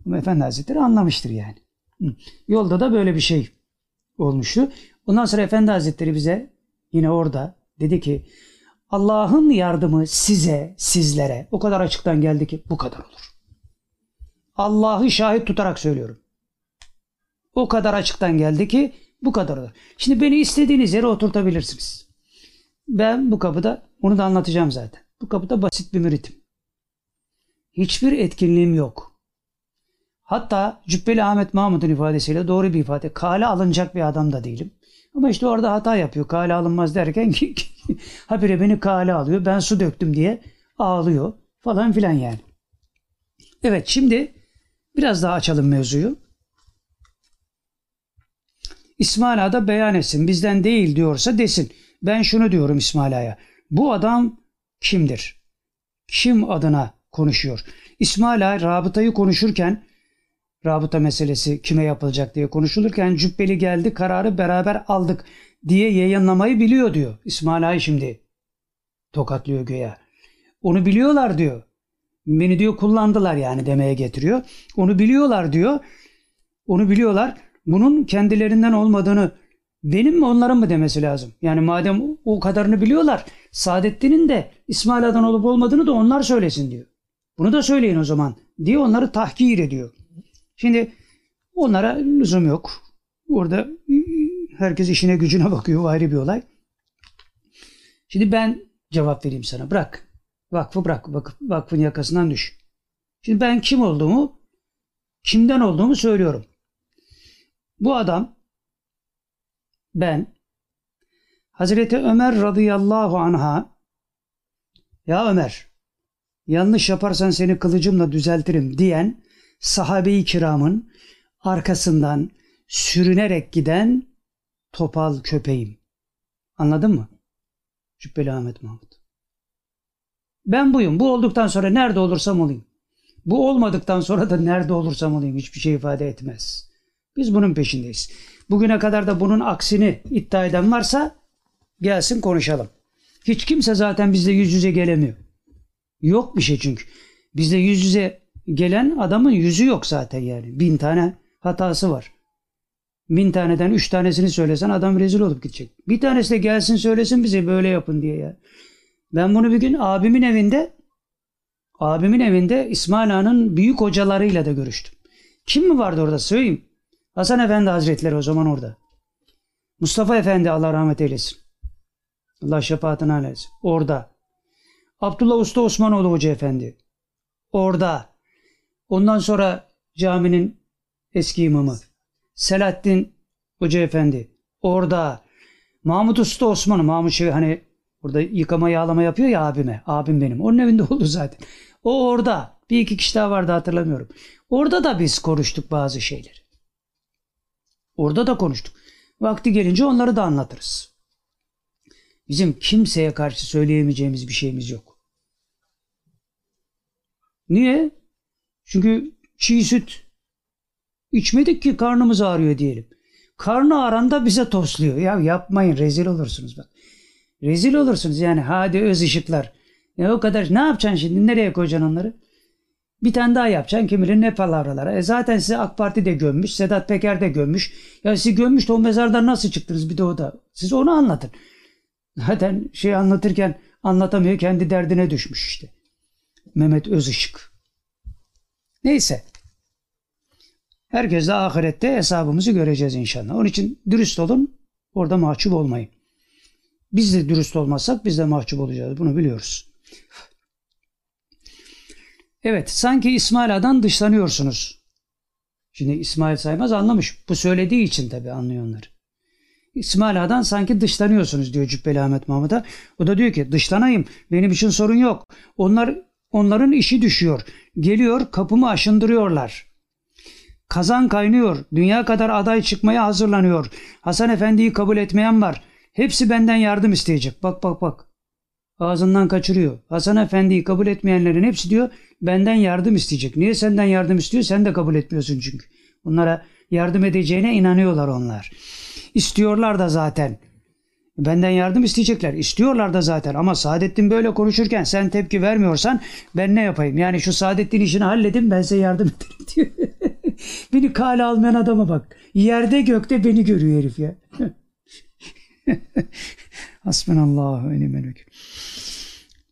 S1: Ama Efendi Hazretleri anlamıştır yani. Yolda da böyle bir şey olmuştu. Ondan sonra Efendi Hazretleri bize yine orada dedi ki Allah'ın yardımı size, sizlere o kadar açıktan geldi ki bu kadar olur. Allah'ı şahit tutarak söylüyorum. O kadar açıktan geldi ki bu kadar olur. Şimdi beni istediğiniz yere oturtabilirsiniz. Ben bu kapıda, onu da anlatacağım zaten. Bu kapıda basit bir müritim. Hiçbir etkinliğim yok. Hatta Cübbeli Ahmet Mahmut'un ifadesiyle doğru bir ifade. Kale alınacak bir adam da değilim. Ama işte orada hata yapıyor. Kale alınmaz derken habire beni kale alıyor. Ben su döktüm diye ağlıyor falan filan yani. Evet şimdi biraz daha açalım mevzuyu. İsmail Ağa da beyan etsin. Bizden değil diyorsa desin. Ben şunu diyorum İsmail Ağa'ya. Bu adam kimdir? Kim adına konuşuyor? İsmail Ağa rabıtayı konuşurken rabıta meselesi kime yapılacak diye konuşulurken Cübbeli geldi kararı beraber aldık diye yayınlamayı biliyor diyor. İsmail Ağa'yı şimdi tokatlıyor göğe. Onu biliyorlar diyor. Beni diyor kullandılar yani demeye getiriyor. Onu biliyorlar diyor. Onu biliyorlar. Bunun kendilerinden olmadığını benim mi onların mı demesi lazım? Yani madem o kadarını biliyorlar Saadettin'in de İsmail Ağa'dan olup olmadığını da onlar söylesin diyor. Bunu da söyleyin o zaman diye onları tahkir ediyor. Şimdi onlara lüzum yok. Orada herkes işine gücüne [LAUGHS] bakıyor. Ayrı bir olay. Şimdi ben cevap vereyim sana. Bırak. Vakfı bırak. Vakıf, vakfın yakasından düş. Şimdi ben kim olduğumu, kimden olduğumu söylüyorum. Bu adam ben Hazreti Ömer radıyallahu anha ya Ömer yanlış yaparsan seni kılıcımla düzeltirim diyen sahabe-i kiramın arkasından sürünerek giden topal köpeğim. Anladın mı? Cübbeli Ahmet Mahmut. Ben buyum. Bu olduktan sonra nerede olursam olayım. Bu olmadıktan sonra da nerede olursam olayım hiçbir şey ifade etmez. Biz bunun peşindeyiz. Bugüne kadar da bunun aksini iddia eden varsa gelsin konuşalım. Hiç kimse zaten bizle yüz yüze gelemiyor. Yok bir şey çünkü. Bizle yüz yüze gelen adamın yüzü yok zaten yani. Bin tane hatası var. Bin taneden üç tanesini söylesen adam rezil olup gidecek. Bir tanesi de gelsin söylesin bize böyle yapın diye ya. Ben bunu bir gün abimin evinde abimin evinde İsmail Ağa'nın büyük hocalarıyla da görüştüm. Kim mi vardı orada söyleyeyim. Hasan Efendi Hazretleri o zaman orada. Mustafa Efendi Allah rahmet eylesin. Allah şefaatini eylesin. Orada. Abdullah Usta Osmanoğlu Hoca Efendi. Orada. Ondan sonra caminin eski imamı. Selahattin Hoca Efendi. Orada. Mahmut Usta Osman. Mahmut şey hani burada yıkama yağlama yapıyor ya abime. Abim benim. Onun evinde [LAUGHS] oldu zaten. O orada. Bir iki kişi daha vardı hatırlamıyorum. Orada da biz konuştuk bazı şeyleri. Orada da konuştuk. Vakti gelince onları da anlatırız. Bizim kimseye karşı söyleyemeyeceğimiz bir şeyimiz yok. Niye? Çünkü çiğ süt içmedik ki karnımız ağrıyor diyelim. Karnı ağranda bize tosluyor. Ya yapmayın rezil olursunuz bak. Rezil olursunuz yani hadi öz ışıklar. Ya o kadar ne yapacaksın şimdi? Nereye koyacaksın onları? Bir tane daha yapacaksın kim bilir ne palavralara. E zaten sizi AK Parti de gömmüş, Sedat Peker de gömmüş. Ya sizi gömmüş de o mezardan nasıl çıktınız bir de o da. Siz onu anlatın. Zaten şey anlatırken anlatamıyor kendi derdine düşmüş işte. Mehmet Özışık. Neyse. Herkes de ahirette hesabımızı göreceğiz inşallah. Onun için dürüst olun, orada mahcup olmayın. Biz de dürüst olmazsak biz de mahcup olacağız. Bunu biliyoruz. Evet, sanki İsmail A'dan dışlanıyorsunuz. Şimdi İsmail Saymaz anlamış. Bu söylediği için tabii anlıyor onları. İsmail A'dan sanki dışlanıyorsunuz diyor Cübbeli Ahmet Mahmut'a. O da diyor ki dışlanayım benim için sorun yok. Onlar onların işi düşüyor. Geliyor kapımı aşındırıyorlar. Kazan kaynıyor. Dünya kadar aday çıkmaya hazırlanıyor. Hasan Efendi'yi kabul etmeyen var. Hepsi benden yardım isteyecek. Bak bak bak. Ağzından kaçırıyor. Hasan Efendi'yi kabul etmeyenlerin hepsi diyor benden yardım isteyecek. Niye senden yardım istiyor? Sen de kabul etmiyorsun çünkü. Onlara yardım edeceğine inanıyorlar onlar. İstiyorlar da zaten. Benden yardım isteyecekler. İstiyorlar da zaten ama Saadettin böyle konuşurken sen tepki vermiyorsan ben ne yapayım? Yani şu Saadettin işini halledin ben size yardım [LAUGHS] ederim diyor. beni kale almayan adama bak. Yerde gökte beni görüyor herif ya. [LAUGHS] Hasbunallahu ve ni'mel vekil.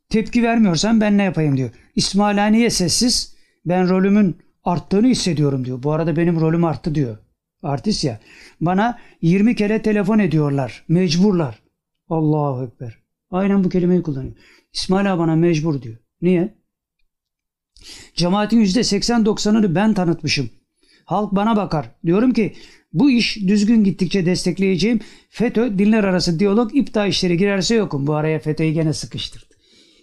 S1: Tepki vermiyorsan ben ne yapayım diyor. İsmailaniye sessiz ben rolümün arttığını hissediyorum diyor. Bu arada benim rolüm arttı diyor. Artist ya. Bana 20 kere telefon ediyorlar. Mecburlar. Allahu Ekber. Aynen bu kelimeyi kullanıyor. İsmail bana mecbur diyor. Niye? Cemaatin %80-90'ını ben tanıtmışım. Halk bana bakar. Diyorum ki bu iş düzgün gittikçe destekleyeceğim. FETÖ dinler arası diyalog iptal işleri girerse yokum. Bu araya FETÖ'yü gene sıkıştırdı.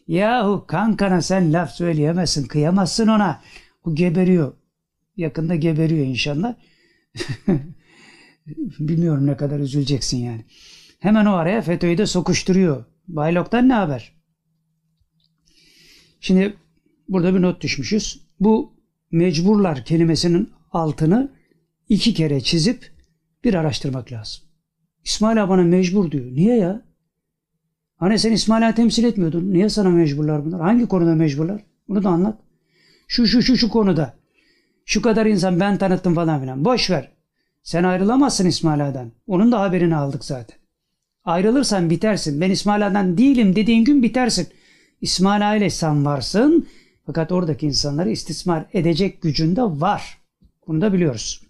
S1: Yahu kankana sen laf söyleyemezsin. Kıyamazsın ona. O geberiyor. Yakında geberiyor inşallah. [LAUGHS] Bilmiyorum ne kadar üzüleceksin yani. Hemen o araya FETÖ'yü de sokuşturuyor. Baylok'tan ne haber? Şimdi burada bir not düşmüşüz. Bu mecburlar kelimesinin altını iki kere çizip bir araştırmak lazım. İsmail bana mecbur diyor. Niye ya? Hani sen İsmail'i temsil etmiyordun. Niye sana mecburlar bunlar? Hangi konuda mecburlar? Bunu da anlat. Şu şu şu şu konuda. Şu kadar insan ben tanıttım falan filan. Boş ver. Sen ayrılamazsın İsmaila'dan. Onun da haberini aldık zaten. Ayrılırsan bitersin. Ben İsmaila'dan değilim dediğin gün bitersin. İsmaila ile sen varsın. Fakat oradaki insanları istismar edecek gücünde var. Bunu da biliyoruz.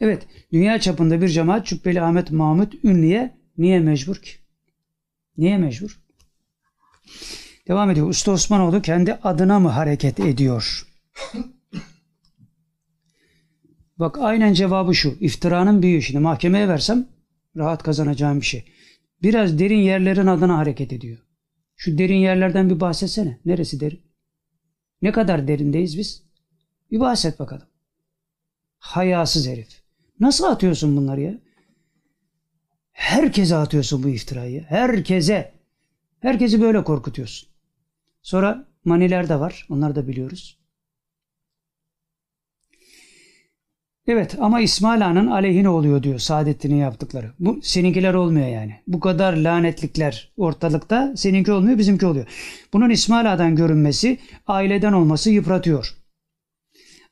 S1: Evet, dünya çapında bir cemaat Cübbeli Ahmet Mahmut Ünlü'ye niye mecbur ki? Niye mecbur? Devam ediyor. Usta Osmanoğlu kendi adına mı hareket ediyor? Bak aynen cevabı şu. İftiranın büyüğü. Şimdi mahkemeye versem rahat kazanacağım bir şey. Biraz derin yerlerin adına hareket ediyor. Şu derin yerlerden bir bahsetsene. Neresi derin? Ne kadar derindeyiz biz? Bir bahset bakalım. Hayasız herif. Nasıl atıyorsun bunları ya? Herkese atıyorsun bu iftirayı. Herkese. Herkesi böyle korkutuyorsun. Sonra maniler de var. Onları da biliyoruz. Evet ama İsmail Ağa'nın aleyhine oluyor diyor Saadettin'in yaptıkları. Bu seninkiler olmuyor yani. Bu kadar lanetlikler ortalıkta seninki olmuyor bizimki oluyor. Bunun İsmail Ağa'dan görünmesi aileden olması yıpratıyor.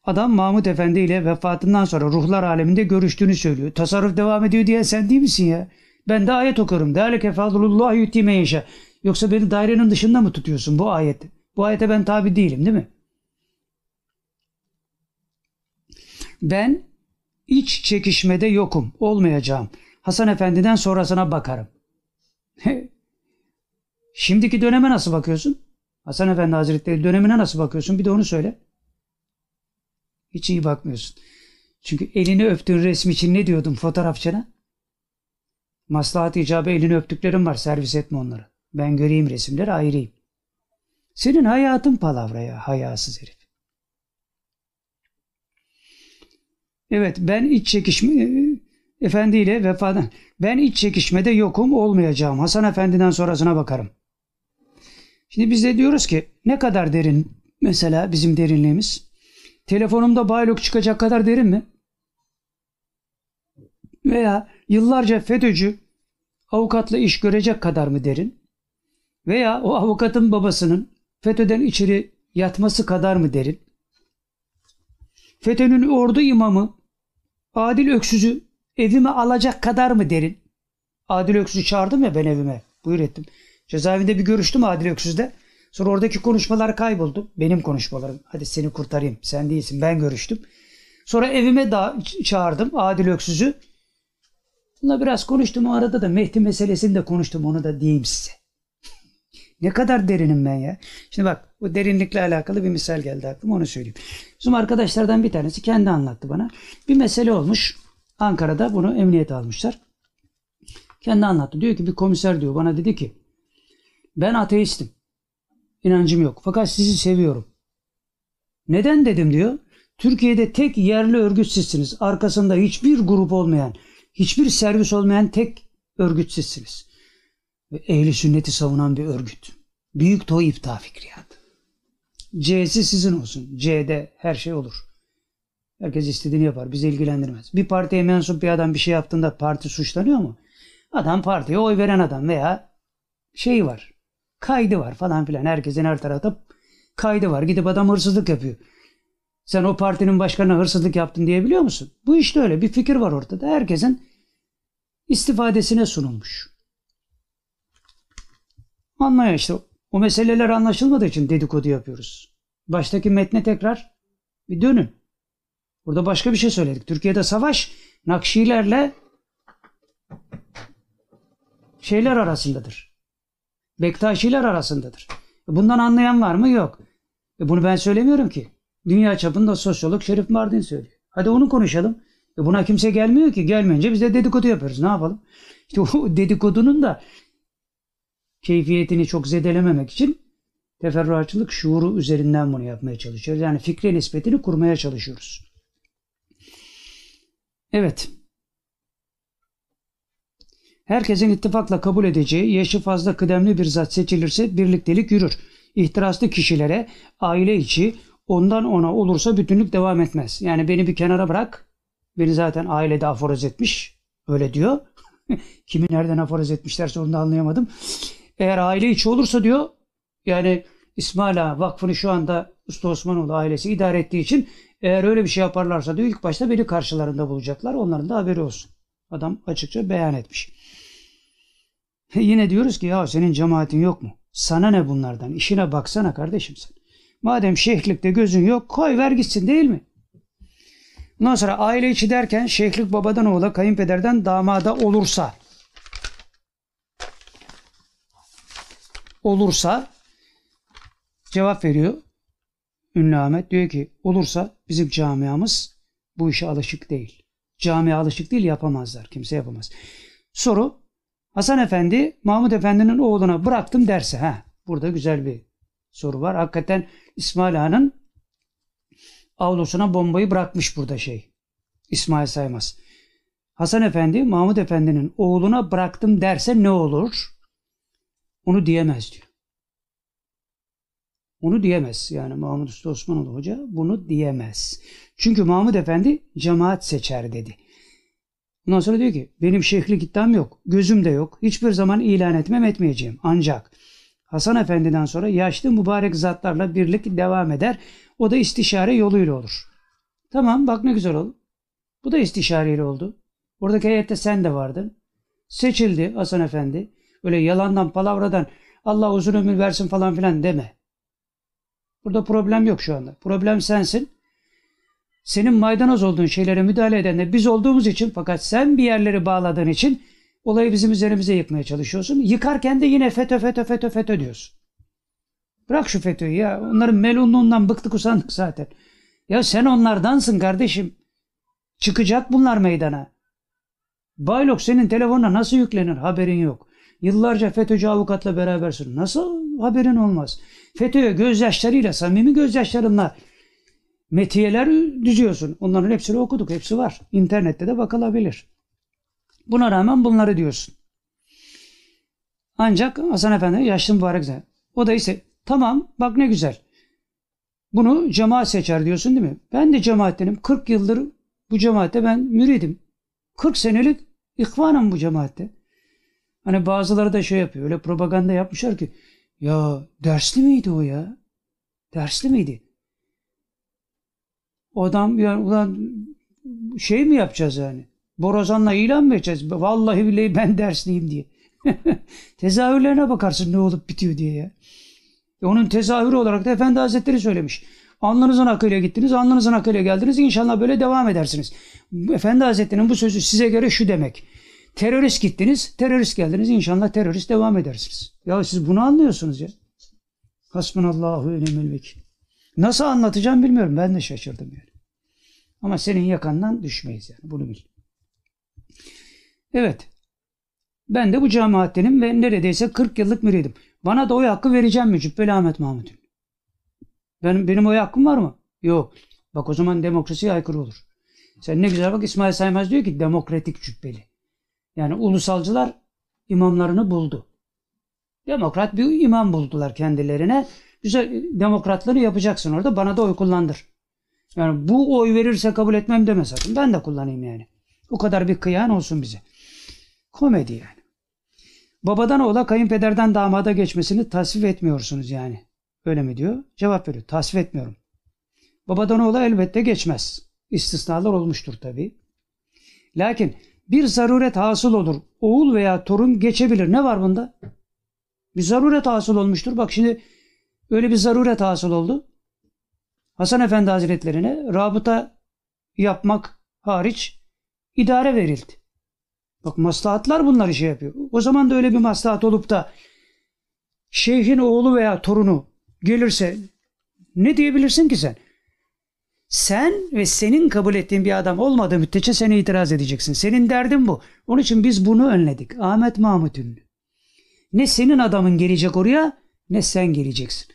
S1: Adam Mahmut Efendi ile vefatından sonra ruhlar aleminde görüştüğünü söylüyor. Tasarruf devam ediyor diye sen değil misin ya? Ben de ayet okurum. Değerlike fadlullah yutime yaşa. Yoksa beni dairenin dışında mı tutuyorsun bu ayet? Bu ayete ben tabi değilim değil mi? Ben iç çekişmede yokum, olmayacağım. Hasan Efendi'den sonrasına bakarım. Şimdiki döneme nasıl bakıyorsun? Hasan Efendi Hazretleri dönemine nasıl bakıyorsun? Bir de onu söyle. Hiç iyi bakmıyorsun. Çünkü elini öptüğün resmi için ne diyordum fotoğrafçına? Maslahat icabı elini öptüklerim var servis etme onları. Ben göreyim resimleri ayırayım. Senin hayatın palavra ya hayasız herif. Evet ben iç çekişme efendiyle vefadan ben iç çekişmede yokum olmayacağım. Hasan Efendi'den sonrasına bakarım. Şimdi biz de diyoruz ki ne kadar derin mesela bizim derinliğimiz? Telefonumda baylok çıkacak kadar derin mi? Veya yıllarca FETÖ'cü avukatla iş görecek kadar mı derin? Veya o avukatın babasının FETÖ'den içeri yatması kadar mı derin? FETÖ'nün ordu imamı Adil Öksüz'ü evime alacak kadar mı derin? Adil Öksüz'ü çağırdım ya ben evime. Buyur ettim. Cezaevinde bir görüştüm Adil Öksüz'de. Sonra oradaki konuşmalar kayboldu. Benim konuşmalarım. Hadi seni kurtarayım. Sen değilsin. Ben görüştüm. Sonra evime da çağırdım Adil Öksüz'ü. Bununla biraz konuştum. O arada da Mehdi meselesini de konuştum. Onu da diyeyim size. Ne kadar derinim ben ya. Şimdi bak bu derinlikle alakalı bir misal geldi aklıma onu söyleyeyim. Bizim arkadaşlardan bir tanesi kendi anlattı bana. Bir mesele olmuş. Ankara'da bunu emniyete almışlar. Kendi anlattı. Diyor ki bir komiser diyor bana dedi ki ben ateistim. İnancım yok. Fakat sizi seviyorum. Neden dedim diyor. Türkiye'de tek yerli örgüt sizsiniz. Arkasında hiçbir grup olmayan, hiçbir servis olmayan tek örgüt sizsiniz. Ve ehli sünneti savunan bir örgüt. Büyük Toy İpta Fikriyat. C'si sizin olsun. C'de her şey olur. Herkes istediğini yapar. Bizi ilgilendirmez. Bir partiye mensup bir adam bir şey yaptığında parti suçlanıyor mu? Adam partiye oy veren adam veya şeyi var. Kaydı var falan filan. Herkesin her tarafta kaydı var. Gidip adam hırsızlık yapıyor. Sen o partinin başkanına hırsızlık yaptın diyebiliyor musun? Bu işte öyle. Bir fikir var ortada. Herkesin istifadesine sunulmuş. Anlıyor işte. O meseleler anlaşılmadığı için dedikodu yapıyoruz. Baştaki metne tekrar bir dönün. Burada başka bir şey söyledik. Türkiye'de savaş Nakşilerle şeyler arasındadır. Bektaşiler arasındadır. Bundan anlayan var mı? Yok. E bunu ben söylemiyorum ki. Dünya çapında sosyolog Şerif Mardin söylüyor. Hadi onu konuşalım. E buna kimse gelmiyor ki. Gelmeyince biz de dedikodu yapıyoruz. Ne yapalım? İşte [LAUGHS] o dedikodunun da keyfiyetini çok zedelememek için teferruatçılık şuuru üzerinden bunu yapmaya çalışıyoruz. Yani fikre nispetini kurmaya çalışıyoruz. Evet. Herkesin ittifakla kabul edeceği yaşı fazla kıdemli bir zat seçilirse birliktelik yürür. İhtiraslı kişilere aile içi ondan ona olursa bütünlük devam etmez. Yani beni bir kenara bırak. Beni zaten ailede aforoz etmiş. Öyle diyor. [LAUGHS] Kimi nereden aforoz etmişlerse onu da anlayamadım. Eğer aile içi olursa diyor yani İsmail Ağa Vakfı'nı şu anda Usta Osmanoğlu ailesi idare ettiği için eğer öyle bir şey yaparlarsa diyor ilk başta beni karşılarında bulacaklar. Onların da haberi olsun. Adam açıkça beyan etmiş. Yine diyoruz ki ya senin cemaatin yok mu? Sana ne bunlardan? İşine baksana kardeşim sen. Madem şeyhlikte gözün yok koy ver gitsin değil mi? Ondan sonra aile içi derken şeyhlik babadan oğula kayınpederden damada olursa olursa cevap veriyor Ünlü Ahmet. Diyor ki olursa bizim camiamız bu işe alışık değil. Camiye alışık değil yapamazlar. Kimse yapamaz. Soru Hasan Efendi Mahmud Efendi'nin oğluna bıraktım derse. ha Burada güzel bir soru var. Hakikaten İsmail Ağa'nın avlusuna bombayı bırakmış burada şey. İsmail Saymaz. Hasan Efendi Mahmud Efendi'nin oğluna bıraktım derse ne olur? Onu diyemez diyor. Onu diyemez. Yani Mahmud Usta Osmanoğlu Hoca bunu diyemez. Çünkü Mahmud Efendi cemaat seçer dedi. Ondan sonra diyor ki benim şeyhlik iddiam yok. Gözüm de yok. Hiçbir zaman ilan etmem etmeyeceğim. Ancak Hasan Efendi'den sonra yaşlı mübarek zatlarla birlik devam eder. O da istişare yoluyla olur. Tamam bak ne güzel oldu. Bu da istişareyle oldu. Oradaki heyette sen de vardın. Seçildi Hasan Efendi. Öyle yalandan palavradan Allah uzun ömür versin falan filan deme. Burada problem yok şu anda. Problem sensin. Senin maydanoz olduğun şeylere müdahale eden de biz olduğumuz için fakat sen bir yerleri bağladığın için Olayı bizim üzerimize yıkmaya çalışıyorsun. Yıkarken de yine FETÖ, FETÖ, FETÖ, FETÖ diyorsun. Bırak şu FETÖ'yü ya. Onların melunluğundan bıktık usandık zaten. Ya sen onlardansın kardeşim. Çıkacak bunlar meydana. Baylok senin telefonuna nasıl yüklenir haberin yok. Yıllarca FETÖ'cü avukatla berabersin. Nasıl haberin olmaz? FETÖ'ye gözyaşlarıyla, samimi gözyaşlarınla metiyeler düzüyorsun. Onların hepsini okuduk. Hepsi var. İnternette de bakılabilir. Buna rağmen bunları diyorsun. Ancak Hasan Efendi yaşlı mübarek zat. O da ise tamam bak ne güzel. Bunu cemaat seçer diyorsun değil mi? Ben de cemaattenim. 40 yıldır bu cemaatte ben müridim. 40 senelik ihvanım bu cemaatte. Hani bazıları da şey yapıyor. Öyle propaganda yapmışlar ki ya dersli miydi o ya? Dersli miydi? Adam yani ulan şey mi yapacağız yani? Borazanla ilan mı edeceğiz? Vallahi billahi ben dersliyim diye. [LAUGHS] Tezahürlerine bakarsın ne olup bitiyor diye ya. E onun tezahürü olarak da Efendi Hazretleri söylemiş. Alnınızın akıyla gittiniz, alnınızın akıyla geldiniz. İnşallah böyle devam edersiniz. Efendi Hazretleri'nin bu sözü size göre şu demek. Terörist gittiniz, terörist geldiniz. İnşallah terörist devam edersiniz. Ya siz bunu anlıyorsunuz ya. Hasbunallahu ve ni'mel vekil. Nasıl anlatacağım bilmiyorum. Ben de şaşırdım yani. Ama senin yakandan düşmeyiz yani. Bunu bil. Evet. Ben de bu cemaattenim ve neredeyse 40 yıllık müridim. Bana da oy hakkı vereceğim mi Cübbeli Ahmet Mahmut'un? Benim, benim oy hakkım var mı? Yok. Bak o zaman demokrasiye aykırı olur. Sen ne güzel bak İsmail Saymaz diyor ki demokratik cübbeli. Yani ulusalcılar imamlarını buldu. Demokrat bir imam buldular kendilerine. Güzel demokratları yapacaksın orada bana da oy kullandır. Yani bu oy verirse kabul etmem deme sakın. Ben de kullanayım yani. O kadar bir kıyan olsun bize. Komedi yani. Babadan oğula kayınpederden damada geçmesini tasvip etmiyorsunuz yani. Öyle mi diyor? Cevap veriyor. Tasvip etmiyorum. Babadan oğula elbette geçmez. İstisnalar olmuştur tabii. Lakin bir zaruret hasıl olur. Oğul veya torun geçebilir. Ne var bunda? Bir zaruret hasıl olmuştur. Bak şimdi öyle bir zaruret hasıl oldu. Hasan Efendi Hazretlerine rabıta yapmak hariç idare verildi. Bak maslahatlar bunları şey yapıyor. O zaman da öyle bir maslahat olup da şeyhin oğlu veya torunu gelirse ne diyebilirsin ki sen? Sen ve senin kabul ettiğin bir adam olmadığı müddetçe seni itiraz edeceksin. Senin derdin bu. Onun için biz bunu önledik. Ahmet Mahmut Ünlü. Ne senin adamın gelecek oraya ne sen geleceksin.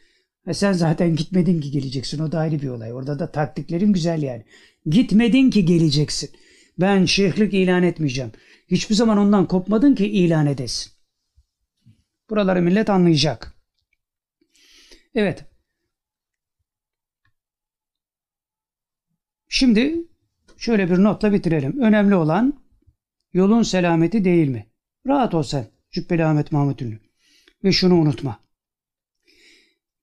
S1: E sen zaten gitmedin ki geleceksin. O da ayrı bir olay. Orada da taktiklerin güzel yani. Gitmedin ki geleceksin. Ben şeyhlik ilan etmeyeceğim. Hiçbir zaman ondan kopmadın ki ilan edesin. Buraları millet anlayacak. Evet. Şimdi şöyle bir notla bitirelim. Önemli olan yolun selameti değil mi? Rahat ol sen Cübbeli Ahmet Mahmut Ünlü. Ve şunu unutma.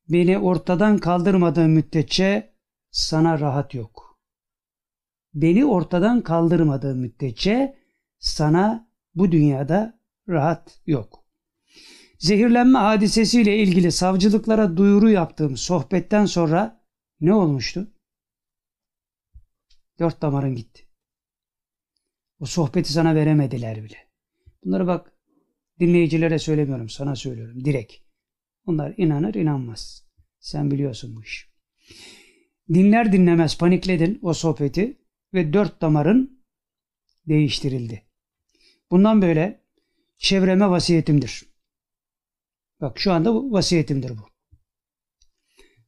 S1: Beni ortadan kaldırmadığın müddetçe sana rahat yok. Beni ortadan kaldırmadığın müddetçe sana bu dünyada rahat yok. Zehirlenme hadisesiyle ilgili savcılıklara duyuru yaptığım sohbetten sonra ne olmuştu? Dört damarın gitti. O sohbeti sana veremediler bile. Bunları bak dinleyicilere söylemiyorum sana söylüyorum direkt. Onlar inanır inanmaz. Sen biliyorsun bu işi. Dinler dinlemez panikledin o sohbeti ve dört damarın değiştirildi. Bundan böyle çevreme vasiyetimdir. Bak şu anda bu vasiyetimdir bu.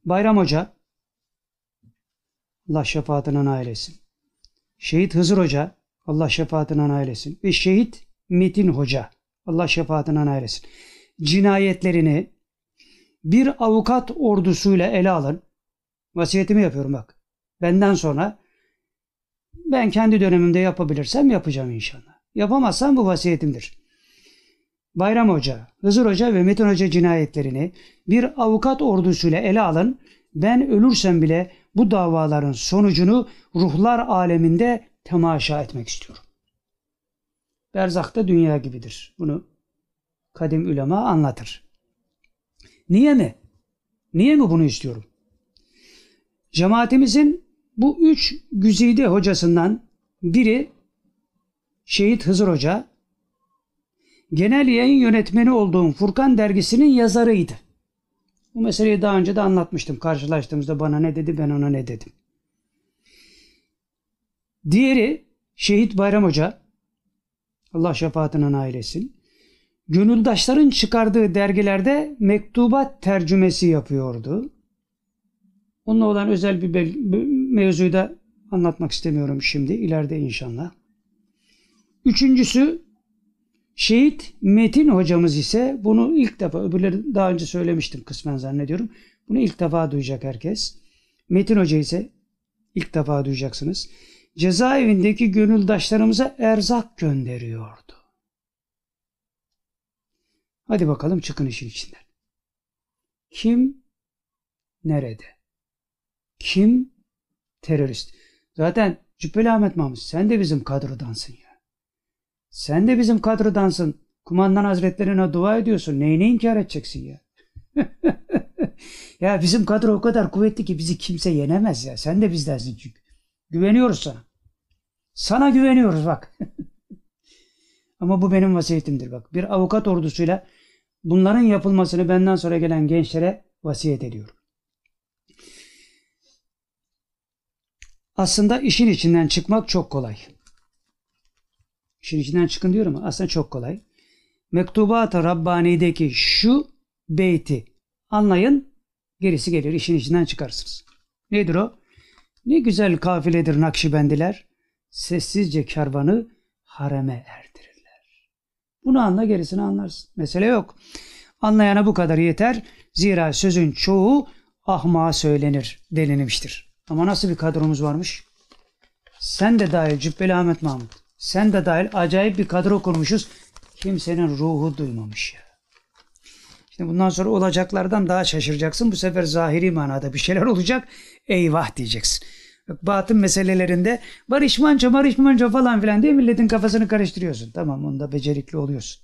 S1: Bayram Hoca Allah şefaatine nail. Şehit Hızır Hoca Allah şefaatine nail etsin. Ve şehit Metin Hoca Allah şefaatine nail etsin. Cinayetlerini bir avukat ordusuyla ele alın. Vasiyetimi yapıyorum bak. Benden sonra ben kendi dönemimde yapabilirsem yapacağım inşallah. Yapamazsam bu vasiyetimdir. Bayram Hoca, Hızır Hoca ve Metin Hoca cinayetlerini bir avukat ordusuyla ele alın. Ben ölürsem bile bu davaların sonucunu ruhlar aleminde temaşa etmek istiyorum. Berzakta dünya gibidir. Bunu kadim ulema anlatır. Niye mi? Niye mi bunu istiyorum? Cemaatimizin bu üç güzide hocasından biri Şehit Hızır Hoca, genel yayın yönetmeni olduğum Furkan dergisinin yazarıydı. Bu meseleyi daha önce de anlatmıştım. Karşılaştığımızda bana ne dedi ben ona ne dedim. Diğeri Şehit Bayram Hoca. Allah şefaatine nail etsin. Gönüldaşların çıkardığı dergilerde mektubat tercümesi yapıyordu. Onunla olan özel bir mevzuyu da anlatmak istemiyorum şimdi. ileride inşallah. Üçüncüsü Şehit Metin hocamız ise bunu ilk defa, öbürleri daha önce söylemiştim kısmen zannediyorum. Bunu ilk defa duyacak herkes. Metin Hoca ise ilk defa duyacaksınız. Cezaevindeki gönüldaşlarımıza erzak gönderiyordu. Hadi bakalım çıkın işin içinden. Kim nerede? Kim terörist? Zaten Cübbeli Ahmet Mahmut sen de bizim kadrodansın ya. Sen de bizim kadrodansın. Kumandan hazretlerine dua ediyorsun. Neyini inkar edeceksin ya? [LAUGHS] ya bizim kadro o kadar kuvvetli ki bizi kimse yenemez ya. Sen de bizdensin çünkü. Güveniyoruz sana. Sana güveniyoruz bak. [LAUGHS] Ama bu benim vasiyetimdir bak. Bir avukat ordusuyla bunların yapılmasını benden sonra gelen gençlere vasiyet ediyorum. Aslında işin içinden çıkmak çok kolay. İşin içinden çıkın diyorum ama aslında çok kolay. Mektubat-ı Rabbani'deki şu beyti anlayın gerisi gelir işin içinden çıkarsınız. Nedir o? Ne güzel kafiledir Nakşibendiler. Sessizce kervanı hareme erdirirler. Bunu anla gerisini anlarsın. Mesele yok. Anlayana bu kadar yeter. Zira sözün çoğu ahmağa söylenir denilmiştir. Ama nasıl bir kadromuz varmış? Sen de dahil Cübbeli Ahmet Mahmut. Sen de dahil acayip bir kadro kurmuşuz. Kimsenin ruhu duymamış ya. Şimdi bundan sonra olacaklardan daha şaşıracaksın. Bu sefer zahiri manada bir şeyler olacak. Eyvah diyeceksin. Batın meselelerinde barış manço barış manço falan filan diye milletin kafasını karıştırıyorsun. Tamam onda becerikli oluyorsun.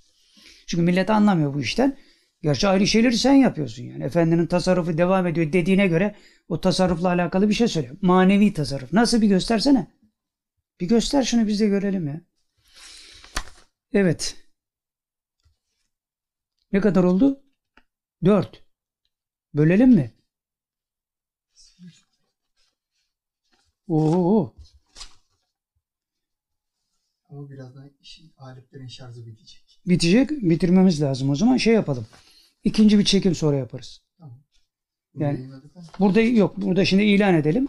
S1: Çünkü millet anlamıyor bu işten. Gerçi aynı şeyleri sen yapıyorsun yani. Efendinin tasarrufu devam ediyor dediğine göre o tasarrufla alakalı bir şey söylüyor. Manevi tasarruf. Nasıl bir göstersene. Bir göster şunu biz de görelim ya. Evet. Ne kadar oldu? Dört. Bölelim mi? Oo.
S5: Ama birazdan işin, aletlerin şarjı bitecek.
S1: Bitecek. Bitirmemiz lazım. O zaman şey yapalım. İkinci bir çekim sonra yaparız.
S5: Tamam.
S1: Yani- Burada yok. Burada şimdi ilan edelim.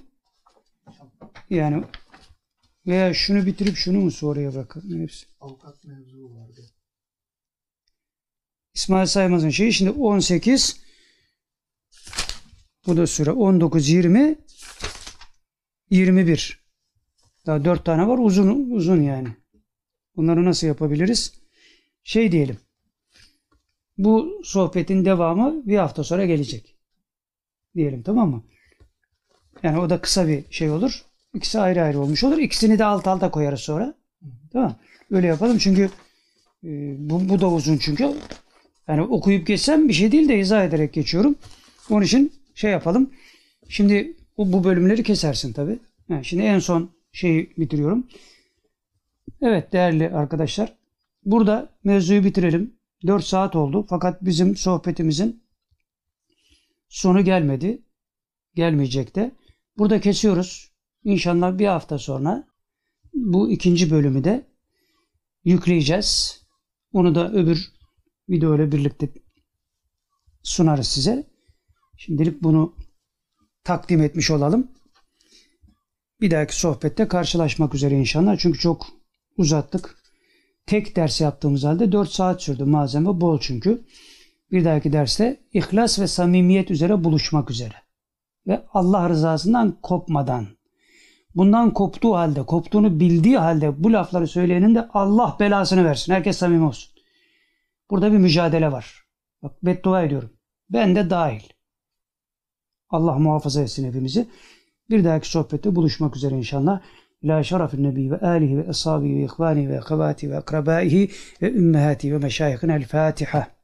S1: Yani veya şunu bitirip şunu mu sonraya bırakalım? Hepsi.
S5: avukat mevzu vardı.
S1: İsmail Saymaz'ın şeyi şimdi 18 bu da süre 19 20 21 daha 4 tane var uzun uzun yani. Bunları nasıl yapabiliriz? Şey diyelim. Bu sohbetin devamı bir hafta sonra gelecek. Diyelim tamam mı? Yani o da kısa bir şey olur. İkisi ayrı ayrı olmuş olur. İkisini de alt alta koyarız sonra. Tamam. Öyle yapalım çünkü e, bu, bu da uzun çünkü. Yani okuyup geçsem bir şey değil de izah ederek geçiyorum. Onun için şey yapalım. Şimdi bu, bu bölümleri kesersin tabi. şimdi en son şeyi bitiriyorum. Evet değerli arkadaşlar. Burada mevzuyu bitirelim. 4 saat oldu. Fakat bizim sohbetimizin sonu gelmedi. Gelmeyecek de. Burada kesiyoruz. İnşallah bir hafta sonra bu ikinci bölümü de yükleyeceğiz. Onu da öbür video ile birlikte sunarız size. Şimdilik bunu takdim etmiş olalım. Bir dahaki sohbette karşılaşmak üzere inşallah. Çünkü çok uzattık. Tek ders yaptığımız halde 4 saat sürdü. Malzeme bol çünkü. Bir dahaki derste ihlas ve samimiyet üzere buluşmak üzere. Ve Allah rızasından kopmadan. Bundan koptuğu halde, koptuğunu bildiği halde bu lafları söyleyenin de Allah belasını versin. Herkes samimi olsun. Burada bir mücadele var. Bak beddua ediyorum. Ben de dahil. Allah muhafaza etsin hepimizi. Bir dahaki sohbette buluşmak üzere inşallah. İlâ şerefin nebi ve âlihi ve ashabihi ve ihvani ve ekabati ve akrabaihi ve ümmehati ve meşayihin el Fatiha.